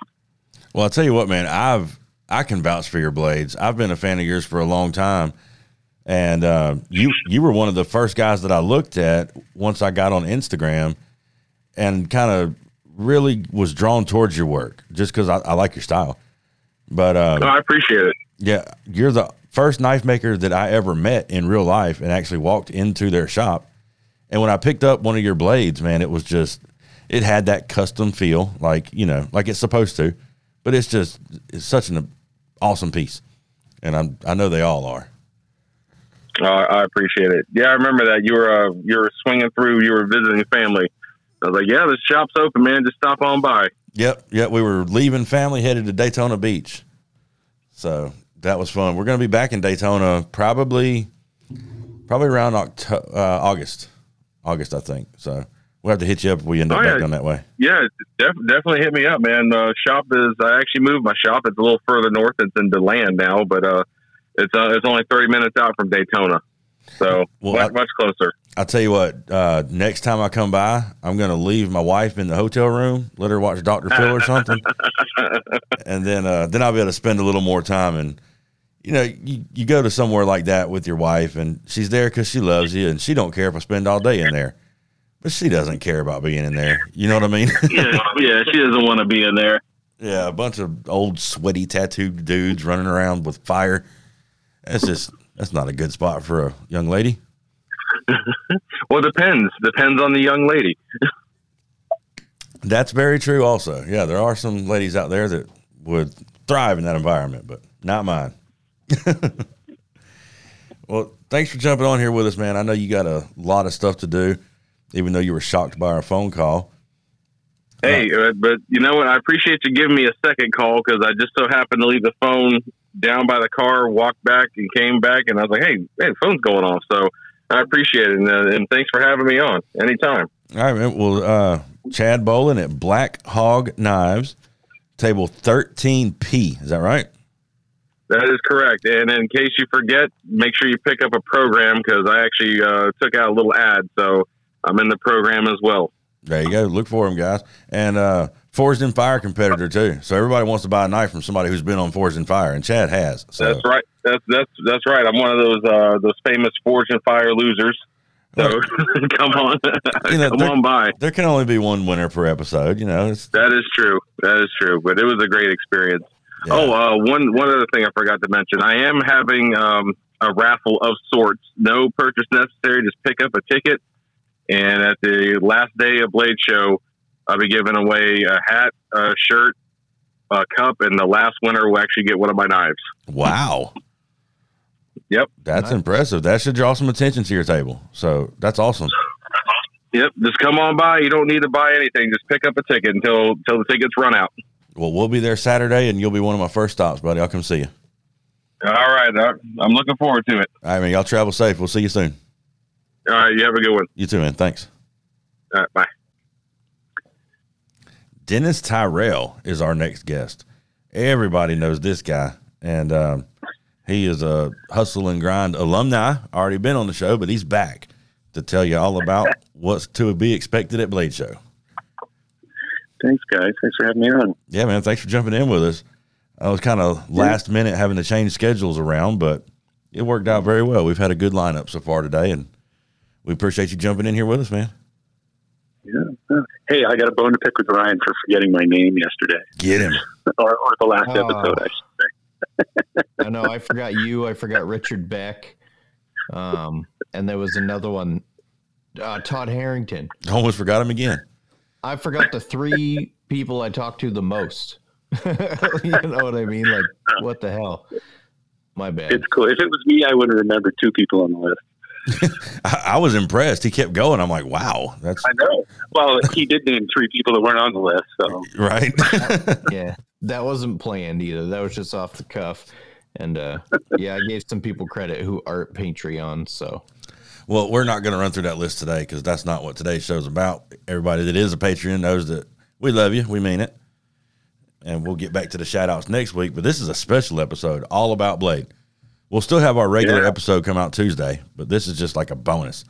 A: Well, I'll tell you what, man. I've I can vouch for your blades. I've been a fan of yours for a long time, and uh, you you were one of the first guys that I looked at once I got on Instagram, and kind of really was drawn towards your work just because I, I like your style. But uh,
F: No, I appreciate it.
A: yeah, you're the first knife maker that I ever met in real life and actually walked into their shop. And when I picked up one of your blades, man, it was just it had that custom feel, like you know, like it's supposed to. But it's just it's such an awesome piece, and I'm I know they all are.
F: Uh, I appreciate it. Yeah, I remember that you were uh, you were swinging through. You were visiting family. I was like, yeah, this shop's open, man. Just stop on by.
A: Yep, yep. We were leaving family, headed to Daytona Beach, so that was fun. We're going to be back in Daytona probably probably around Octo- uh, August, August, I think. So we'll have to hit you up if we end up
F: Oh,
A: back
F: yeah.
A: down that way.
F: Yeah, def- definitely hit me up, man. Uh, shop is I actually moved my shop. It's a little further north. It's in DeLand now, but uh, it's uh, it's only thirty minutes out from Daytona, so
A: Well,
F: much,
A: I-
F: much closer.
A: I'll tell you what. Uh, next time I come by, I'm going to leave my wife in the hotel room, let her watch Doctor Phil or something, and then uh, then I'll be able to spend a little more time. And you know, you, you go to somewhere like that with your wife, and she's there because she loves you, and she don't care if I spend all day in there, but she doesn't care about being in there. You know what I mean?
F: yeah, yeah, she doesn't want to be in there.
A: yeah, a bunch of old sweaty tattooed dudes running around with fire. That's just that's not a good spot for a young lady.
F: Well, depends. Depends on the young lady.
A: That's very true. Also, yeah, there are some ladies out there that would thrive in that environment, but not mine. well, thanks for jumping on here with us, man. I know you got a lot of stuff to do, even though you were shocked by our phone call.
F: Hey, uh, but you know what? I appreciate you giving me a second call because I just so happened to leave the phone down by the car, walked back, and came back, and I was like, "Hey, hey, the phone's going off." So I appreciate it, and, uh, and thanks for having me on. Anytime.
A: All right, man. Well, uh, Chad Bowlin at Black Hog Knives, table 13P. Is that right?
F: That is correct. And in case you forget, make sure you pick up a program because I actually uh, took out a little ad, so I'm in the program as well.
A: There you go. Look for them, guys. And uh, Forged in Fire competitor, too. So everybody wants to buy a knife from somebody who's been on Forged in Fire, and Chad has. So.
F: That's right. That's that's that's right. I'm one of those uh, those famous Forged in Fire losers. So come on,
A: You know,
F: come
A: they're-
F: on by.
A: There can only be one winner per episode. You know,
F: That is true. That is true. But it was a great experience.
A: yeah.
F: Oh, uh, one one other thing I forgot to mention. I am having um, a raffle of sorts. No purchase necessary. Just pick up a ticket, and at the last day of Blade Show, I'll be giving away a hat, a shirt, a cup, and the last winner will actually get one of my knives.
A: wow.
F: Yep.
A: That's
B: Nice.
A: impressive. That should draw some attention to your table. So that's awesome.
F: Yep. Just come on by. You don't need to buy anything. Just pick up a ticket until until the tickets run out.
A: Well, we'll be there Saturday, and you'll be one of my first stops, buddy. I'll come see you.
F: All right. I'm looking forward to it.
A: All right, man. Y'all travel safe. We'll see you soon.
F: All right. You have a good one.
A: You too, man. Thanks.
F: All right. Bye.
A: Dennis Tyrell is our next guest. Everybody knows this guy, and um, he is a hustle and grind alumni. Already been on the show, but he's back to tell you all about what's to be expected at Blade Show.
G: Thanks, guys. Thanks for having me on.
A: Yeah, man. Thanks for jumping in with us. I was kind of last minute having to change schedules around, but it worked out very well. We've had a good lineup so far today, and we appreciate you jumping in here with us, man.
G: Yeah. Hey, I got a bone to pick with Ryan for forgetting my name yesterday,
A: Get him.
G: or, or the last
B: Oh.
G: episode, I should say.
B: I know. I forgot you. I forgot Richard Beck. Um, and there was another one, uh, Todd Harrington.
A: Almost forgot him again.
B: I forgot the three people I talked to the most. you know what I mean? Like, what the hell? My bad.
G: It's cool. If it was me, I wouldn't remember two people on the list.
A: I, I was impressed. He kept going. I'm like, wow, that's
G: I know. Well, he did name three people that weren't on the list, so
A: right.
B: yeah, that wasn't planned either. That was just off the cuff. And uh, yeah, I gave some people credit who aren't Patreon. So
A: well, we're not going to run through that list today because that's not what today's show's about. Everybody that is a Patreon knows that we love you. We mean it. And we'll get back to the shout outs next week. But this is a special episode all about Blade. We'll still have our regular
G: yeah.
A: episode come out Tuesday, but this is just like a bonus,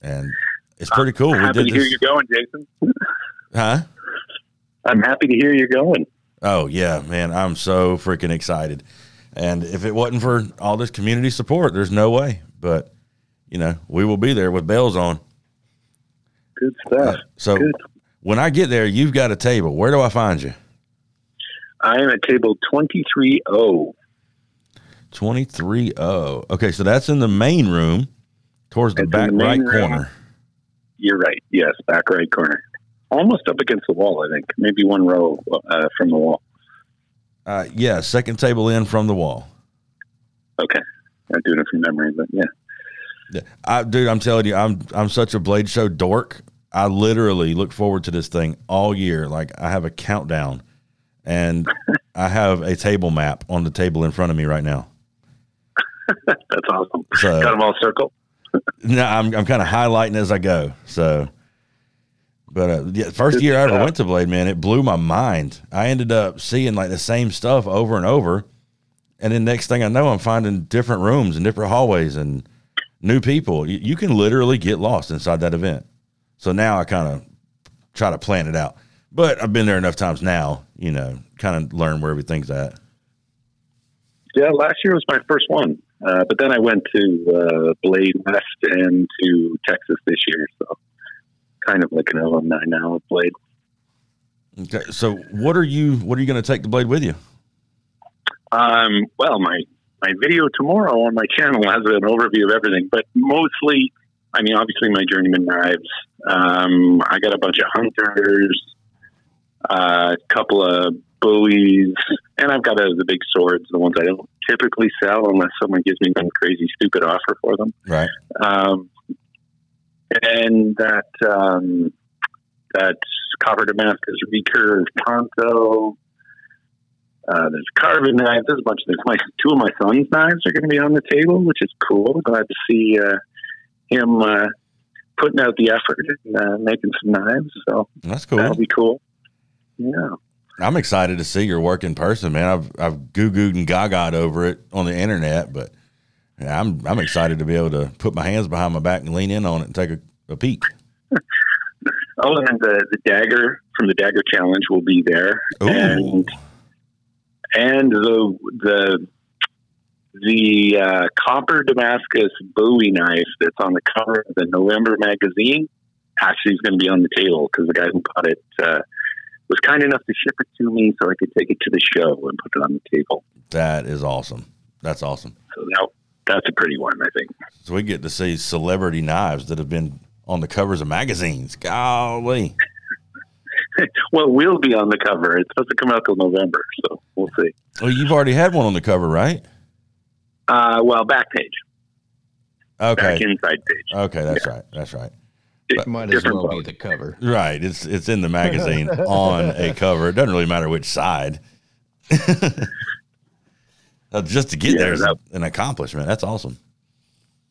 A: and it's pretty cool. I'm we
G: happy to hear you going, Jason.
A: Huh?
G: I'm happy to hear you're going.
A: Oh yeah, man! I'm so freaking excited. And if it wasn't for all this community support, there's no way. But you know, we will be there with bells on.
G: Good stuff.
A: Uh, so
G: Good.
A: when I get there, you've got a table. Where do I find you?
G: I am at table
A: twenty three O. Oh. 23 Okay, so that's in the main room towards the
G: it's
A: back
G: the
A: right
G: room.
A: corner.
G: You're right. Yes, back right corner. Almost up against the wall, I think. Maybe one row uh, from the wall.
A: Uh, yeah, second table in from the wall.
G: Okay. I'm doing it from memory, but yeah.
A: yeah. I, dude, I'm telling you, I'm I'm such a Blade Show dork. I literally look forward to this thing all year. Like I have a countdown and I have a table map on the table in front of me right now.
G: That's awesome.
A: So-
G: Got them all circled.
A: No, I'm I'm kind of highlighting as I go. So, but uh, yeah, first year I ever went to Blade, man, it blew my mind. I ended up seeing like the same stuff over and over, and then next thing I know, I'm finding different rooms and different hallways and new people. You, you can literally get lost inside that event. So now I kind of try to plan it out. But I've been there enough times now, you know, kind of learn where everything's at.
G: Yeah, last year was my first one. Uh, but then I went to uh, Blade West and to Texas this year. So kind of like an alumni now of Blade.
A: Okay, so what are you what are you going to take the Blade with you?
G: Um, well, my my video tomorrow on my channel has an overview of everything, but mostly, I mean, obviously my journeyman knives. Um, I got a bunch of hunters, a couple of bowies, and I've got uh, the big swords, the ones I don't typically sell unless someone gives me some crazy stupid offer for them.
A: Right.
G: Um, and that um, that copper Damascus recurve tanto. Uh, there's carving knives. There's a bunch of things. My two of my son's knives are going to be on the table, which is cool. Glad to see uh, him uh, putting out the effort and uh, making some knives. So
A: That's cool.
G: that'll be cool. Yeah.
A: I'm excited to see your work in person, man. I've I've goo gooed and gagaed over it on the internet, but yeah, I'm I'm excited to be able to put my hands behind my back and lean in on it and take a, a peek.
G: Oh, and the the dagger from the dagger challenge will be there,
A: Ooh.
G: and and the the the uh, copper Damascus Bowie knife that's on the cover of the November magazine actually is going to be on the table because the guy who bought it uh, was kind enough to ship it to me so I could take it to the show and put it on the table.
A: That is awesome. That's awesome.
G: So that that's a pretty one, I think.
A: So we get to see celebrity knives that have been on the covers of magazines. Golly.
G: well, we'll be on the cover. It's supposed to come out till November, so we'll see.
A: Well, you've already had one on the cover, right?
G: Uh, well, back page, back
A: Okay.
G: inside page.
A: Okay, that's right. That's right.
B: Might as
G: Different
B: well be the cover.
A: Right. It's it's in the magazine on a cover. It doesn't really matter which side. Uh, Just to get
G: Yeah,
A: there is
G: that-
A: an accomplishment. That's awesome.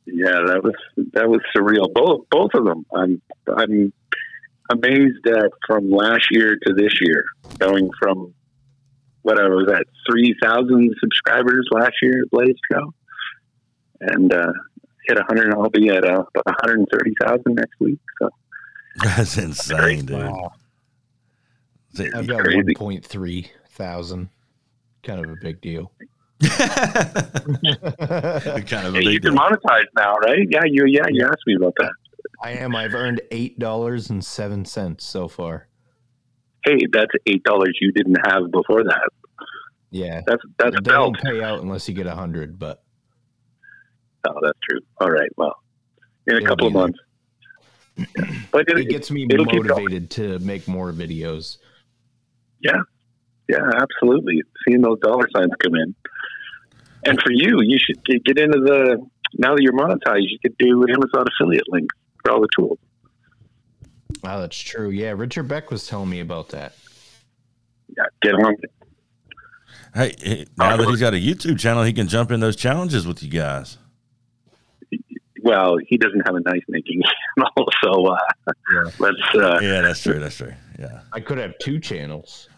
G: Yeah, that was that was surreal. Both both of them. I'm I'm amazed at from last year to this year, going from what I was at three thousand subscribers last year at Blade Show, and uh, hit hundred. and I'll be at uh, about one hundred thirty thousand next week. So
A: That's insane, dude. See,
B: I've got
G: crazy.
B: 1.3 thousand. Kind of a big deal.
A: kind of a
G: Hey, you
A: big
G: can
A: deal.
G: monetize now, right? Yeah, you yeah you asked me about that.
B: I am. I've earned eight dollars and seven cents so far.
G: Hey, that's eight dollars you didn't have before that.
B: Yeah,
G: That's that's a
B: they
G: belt.
B: don't pay out unless you get a hundred. But
G: Oh, that's true. All right. Well, in a
B: It'll
G: couple of
B: be there.
G: months. But it,
B: it gets me
G: it'll keep going.
B: motivated to make more videos.
G: yeah, Yeah, absolutely. Seeing those dollar signs come in, and for you, you should get get into the. Now that you're monetized, you could do an Amazon affiliate link for all the tools.
B: Wow, that's true. Yeah, Richard Beck was telling me about that.
G: Yeah, get on it.
A: Hey, now that he's got a YouTube channel, he can jump in those challenges with you guys.
G: Well, he doesn't have a knife making channel, so uh,
B: Yeah.
G: let's uh,
A: Yeah, that's true. That's true. Yeah.
B: I could have two channels.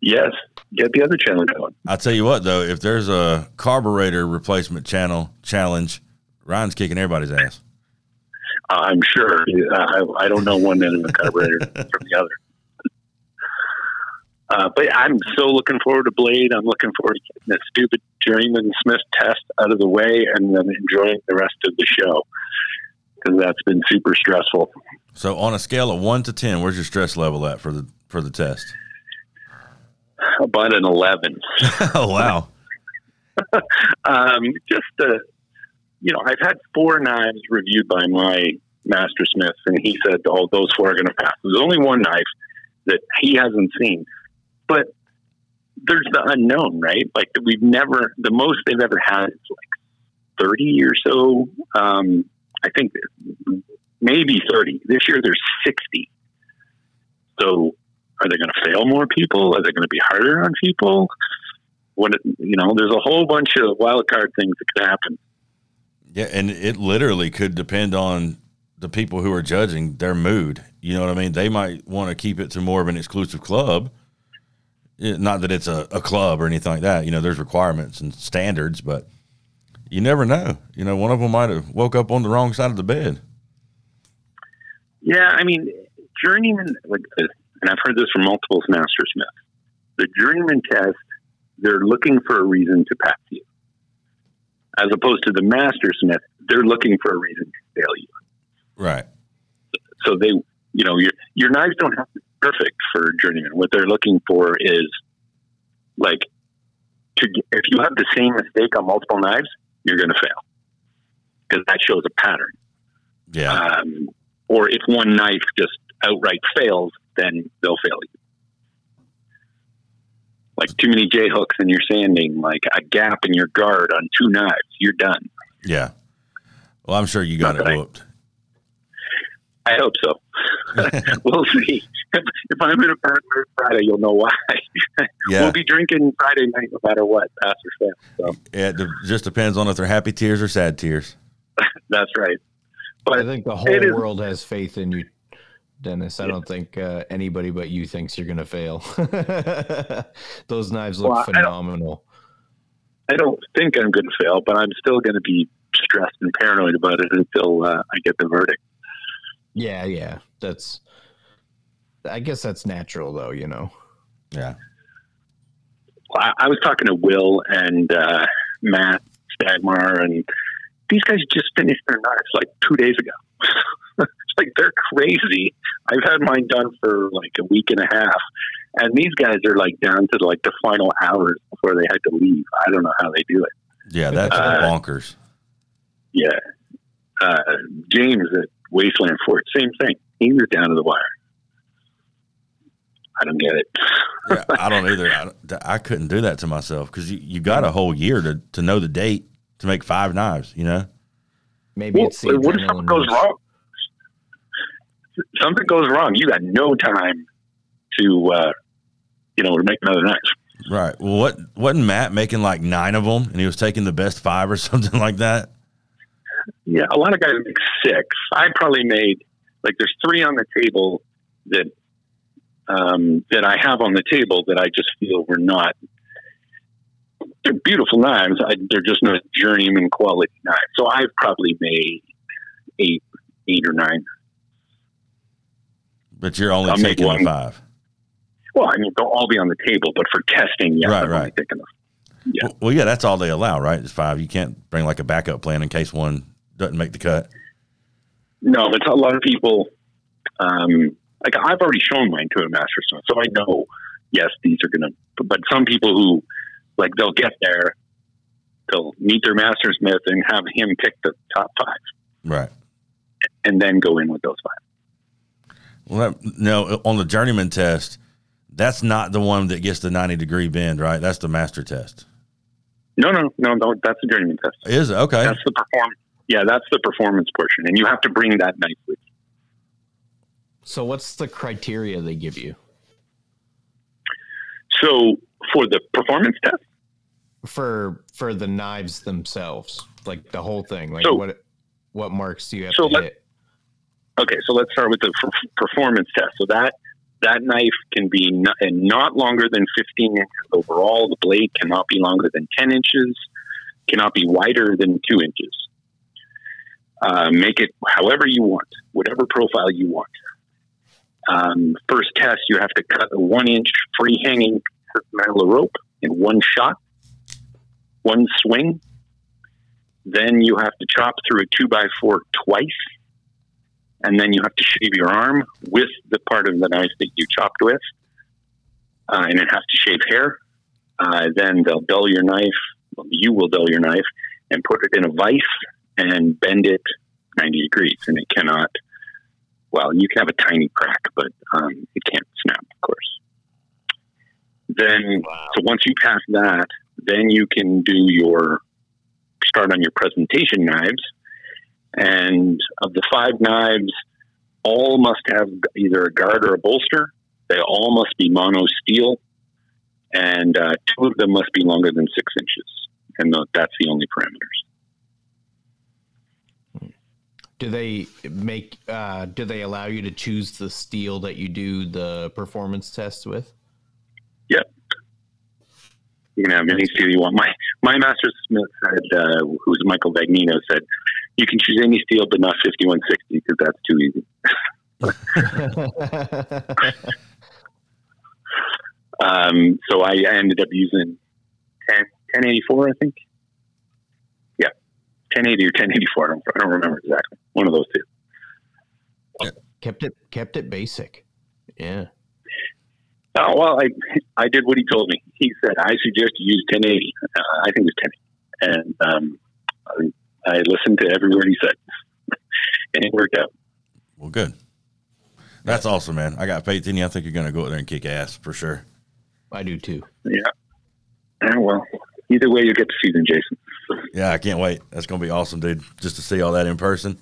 G: yes, get the other channel going.
A: I'll tell you what, though, if there's a carburetor replacement channel challenge, Ryan's kicking everybody's ass.
G: I'm sure. I, I don't know one end of the carburetor from the other. Uh, but I'm so looking forward to Blade. I'm looking forward to getting that stupid Journeyman Smith test out of the way and then enjoying the rest of the show because that's been super stressful.
A: So, on a scale of one to ten, where's your stress level at for the for the test?
G: About an 11.
A: oh wow!
G: um, just uh, you know, I've had four knives reviewed by my master smith, and he said, "Oh, those four are going to pass." There's only one knife that he hasn't seen, but there's the unknown, right? Like we've never, the most they've ever had is like thirty or so. Um, I think maybe thirty. This year there's sixty. So, are they going to fail more people? Are they going to be harder on people? What you know, there's a whole bunch of wild card things that could happen.
A: Yeah, and it literally could depend on the people who are judging their mood. You know what I mean? They might want to keep it to more of an exclusive club. Not that it's a, a club or anything like that. You know, there's requirements and standards, but you never know. You know, one of them might have woke up on the wrong side of the bed.
G: Yeah, I mean, journeyman, like, and I've heard this from multiple master smiths. The journeyman test, they're looking for a reason to pass you, as opposed to the master smith, they're looking for a reason to fail you.
A: Right.
G: So they, you know, your your knives don't have to perfect for journeyman. What they're looking for is like to if you have the same mistake on multiple knives, you're going to fail because that shows a pattern.
A: Yeah.
G: Um, or if one knife just outright fails, then they'll fail you. Like too many J hooks in your sanding, like a gap in your guard on two knives, you're done.
A: yeah. Well, I'm sure you got it
G: Not that I-
A: whooped.
G: I hope so. we'll see. If, if I'm in a bad mood Friday, you'll know why.
A: Yeah.
G: We'll be drinking Friday night no matter what, pass or fail. So
A: Yeah, it just depends on if they're happy tears or sad tears.
G: that's right. But I
B: think the whole
G: it is-
B: world has faith in you, Dennis. I don't think uh, anybody but you thinks you're going to fail. Those knives look
G: Well, I don't-
B: phenomenal.
G: I don't think I'm going to fail, but I'm still going to be stressed and paranoid about it until uh, I get the verdict.
B: Yeah, yeah. That's. I guess that's natural, though. You know.
A: Yeah.
G: I, I was talking to Will and uh, Matt Stagmar, and these guys just finished their knives like two days ago. it's like they're crazy. I've had mine done for like a week and a half, and these guys are like down to like the final hours before they had to leave. I don't know how they do it.
A: Yeah, that's
G: Uh,
A: bonkers.
G: Yeah, uh, James at Wasteland Fort, same thing. He was down to the wire. I don't get it.
A: yeah, I don't either. I, I couldn't do that to myself because you, you got a whole year to, to know the date to make five knives, you know?
B: Maybe
G: Well,
B: it's the
G: what if
B: adrenaline
G: something goes wrong? Something goes wrong. You got no time to, uh, you know, to make another knife.
A: Right. Well, what wasn't Matt making like nine of them and he was taking the best five or something like that?
G: Yeah, a lot of guys make six. I probably made like there's three on the table that um, that I have on the table that I just feel were not. They're beautiful knives. I, they're just not journeyman quality knives. So I've probably made eight, eight or nine.
A: But you're only
G: I'll
A: taking
G: one.
A: five.
G: Well, I mean, they'll all be on the table, but for testing, yeah,
A: Right,
G: I'm only
A: right.
G: taking them. Yeah.
A: Well, well, yeah, that's all they allow, right? It's five. You can't bring like a backup plan in case one doesn't make the cut.
G: No, but a lot of people, um, like I've already shown mine to a master smith, so I know, yes, these are going to, but some people who, like, they'll get there, they'll meet their master smith and have him pick the top five
A: Right.
G: and then go in with those five.
A: Well, that, no, on the journeyman test, that's not the one that gets the 90 degree bend, right? That's the master test.
G: No, no, no, no, that's the journeyman test.
A: Is it? Okay.
G: That's the perform. Yeah, that's the performance portion, and you have to bring that knife with you.
B: So what's the criteria they give you
G: So for the performance test,
B: for for the knives themselves, like the whole thing? Like
G: So-
B: what what marks do you have
G: so
B: to
G: let-
B: hit?
G: okay, so let's start with the f- performance test. So that that knife can be not, and not longer than 15 inches overall. The blade cannot be longer than 10 inches, cannot be wider than two inches. Uh, make it however you want, whatever profile you want. Um, first test, you have to cut a one inch free hanging metal rope in one shot, one swing. Then you have to chop through a two by four twice and then you have to shave your arm with the part of the knife that you chopped with, uh, and it has to shave hair. Uh, then they'll dull your knife. You will dull your knife and put it in a vise and bend it 90 degrees, and it cannot. Well, you can have a tiny crack, but um, it can't snap, of course. Then, so once you pass that, then you can do your start on your presentation knives and of the five knives, all must have either a guard or a bolster. They all must be mono steel, and uh, two of them must be longer than six inches, and tho- that's the only parameters.
B: Do they make? Uh, do they allow you to choose the steel that you do the performance test with?
G: Yep. You can have any steel you want. My my master smith said, uh, who's Michael Vagnino, said you can choose any steel, but not fifty one sixty because that's too easy. Um, so I ended up using 10, 1084, I think. Yeah, 1080 or 1084. I don't, I don't remember exactly. One of those two.
B: kept it kept it basic. Yeah.
G: Oh, well, I I did what he told me. He said I suggest you use 1080. Uh, I think it was 1080, and um, I, I listened to every word he said, and it worked out.
A: Well, good. That's awesome, man. I got faith in you. I think you're going to go out there and kick ass for sure.
B: I do too.
G: Yeah. Yeah, well, either way, you get to see them, Jason.
A: Yeah, I can't wait. That's going to be awesome, dude. Just to see all that in person.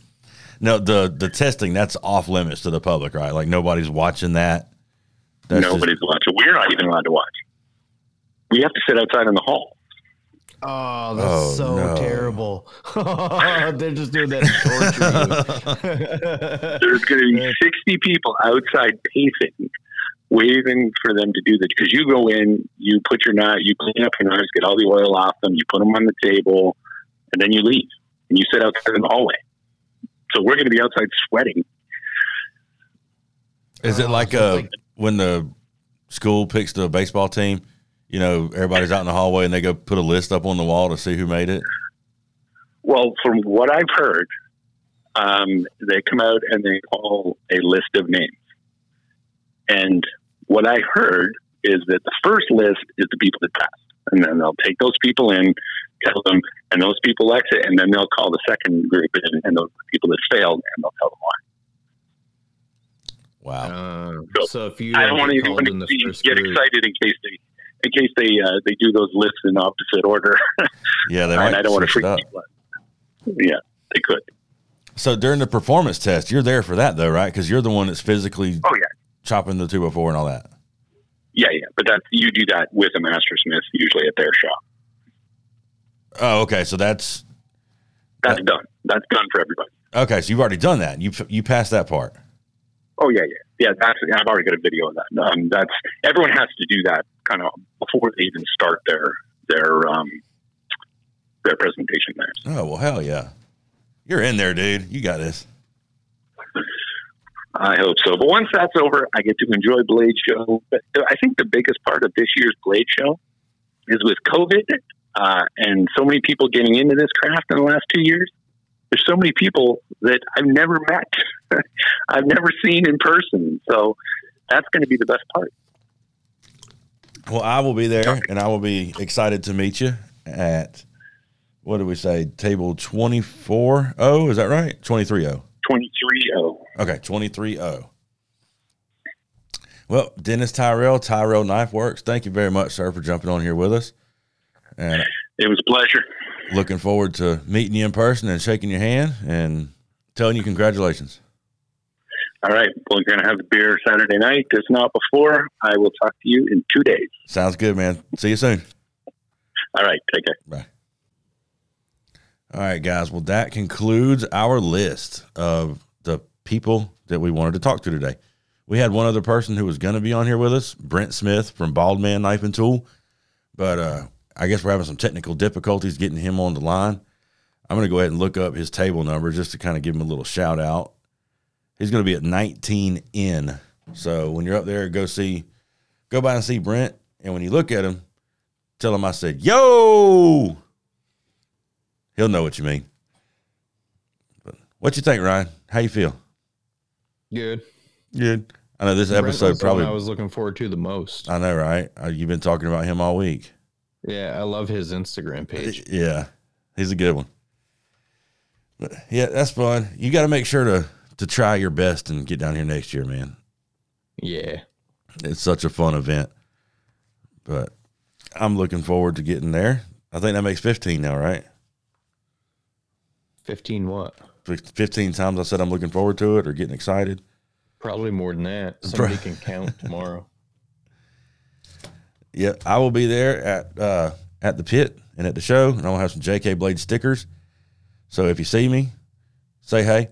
A: No, the the testing that's off limits to the public, right? Like nobody's watching that. That's just-
G: Nobody's watching. We're not even allowed to watch. We have to sit outside in the hall.
B: Oh, that's
A: Oh,
B: so
A: no.
B: terrible. They're just doing that to torture you.
G: There's going to be 60 people outside pacing, waiting for them to do this. Because you go in, you put your knife, you clean up your knives, get all the oil off them, you put them on the table, and then you leave. And you sit outside in the hallway. So we're going to be outside sweating.
A: Is it like
B: so
A: uh, when the school picks the baseball team? You know, everybody's out in the hallway and they go put a list up on the wall to see who made it.
G: Well, from what I've heard, um, they come out and they call a list of names. And what I heard is that the first list is the people that passed. And then they'll take those people in, tell them, and those people exit, and then they'll call the second group in, and those people that failed, and they'll tell them why.
A: Wow.
B: Uh, so if you
G: I don't want
B: get
G: anyone to
B: the
G: see,
B: first
G: get
B: group,
G: excited in case they in case they uh, they do those lists in opposite order,
A: Yeah, they
G: and
A: might
G: I don't want to freak
A: it
G: people out. Yeah, they could.
A: So during the performance test, you're there for that though, right? Because you're the one that's physically
G: Oh yeah.
A: Chopping the two before and all that.
G: Yeah, yeah, but that's you do that with a master smith usually at their shop.
A: Oh, okay. So that's
G: That's done. That's done for everybody.
A: okay. So you've already done that. You you passed that part.
G: Oh yeah, yeah, yeah. That's I've already got a video of that. Um, that's everyone has to do that kind of before they even start their their um their presentation there.
A: Oh well, hell yeah. You're in there, dude. You got this.
G: I hope so. But once that's over, I get to enjoy Blade Show. But I think the biggest part of this year's Blade Show is with COVID uh, and so many people getting into this craft in the last two years. there's so many people that I've never met, I've never seen in person. So that's going to be the best part.
A: Well, I will be there, and I will be excited to meet you at what do we say? Table twenty four oh. Is that right? Twenty three oh.
G: 23-0.
A: Okay, twenty three oh. Oh. Well, Dennis Tyrell, Tyrell Knife Works. Thank you very much, sir, for jumping on here with us, and
G: It was a pleasure.
A: looking forward to meeting you in person and shaking your hand and telling you congratulations.
G: All right. Well, We're going to have a beer Saturday night. If not before, I will talk to you in two days.
A: Sounds good, man. See you soon.
G: All right. Take care.
A: Bye. All right, guys. Well, that concludes our list of the people that we wanted to talk to today. We had one other person who was going to be on here with us, Brent Smith from Bald Man Knife and Tool, but uh, I guess we're having some technical difficulties getting him on the line. I'm going to go ahead and look up his table number just to kind of give him a little shout out. He's going to be at 19N. So when you're up there, go see, go by and see Brent. And when you look at him, tell him I said, yo. He'll know what you mean. But what you think, Ryan? How you feel?
B: Good.
A: Good. I know this
B: Brent
A: episode
B: was the one
A: probably.
B: I was looking forward to the most.
A: I know, right? Uh, You've been talking about him all week.
B: Yeah, I love his Instagram page.
A: Yeah, he's a good one. But yeah, that's fun. You got to make sure to to try your best and get down here next year, man.
B: Yeah.
A: It's such a fun event. But I'm looking forward to getting there. I think that makes 15 now, right?
B: 15 what?
A: Fif- 15 times I said I'm looking forward to it or getting excited.
B: Probably more than that. Somebody can count tomorrow.
A: Yeah, I will be there at uh, at the pit and at the show, and I'll have some JK Blade stickers. So if you see me, say hey.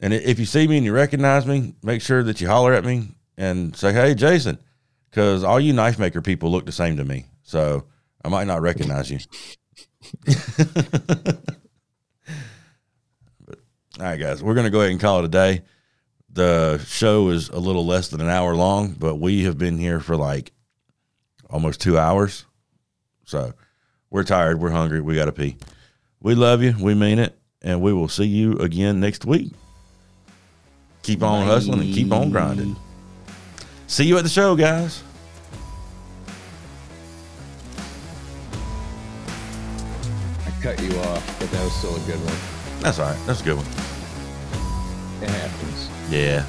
A: And if you see me and you recognize me, make sure that you holler at me and say hey, Jason, because all you knife maker people look the same to me. So I might not recognize you. all right, guys, we're gonna go ahead and call it a day. The show is a little less than an hour long, but we have been here for like almost two hours. So we're tired. We're hungry. We got to pee. We love you. We mean it. And we will see you again next week. Keep on hustling and keep on grinding. See you at the show, guys.
B: I cut you off, but that was still a good one.
A: That's all right. That's a good one.
B: It happens.
A: Yeah.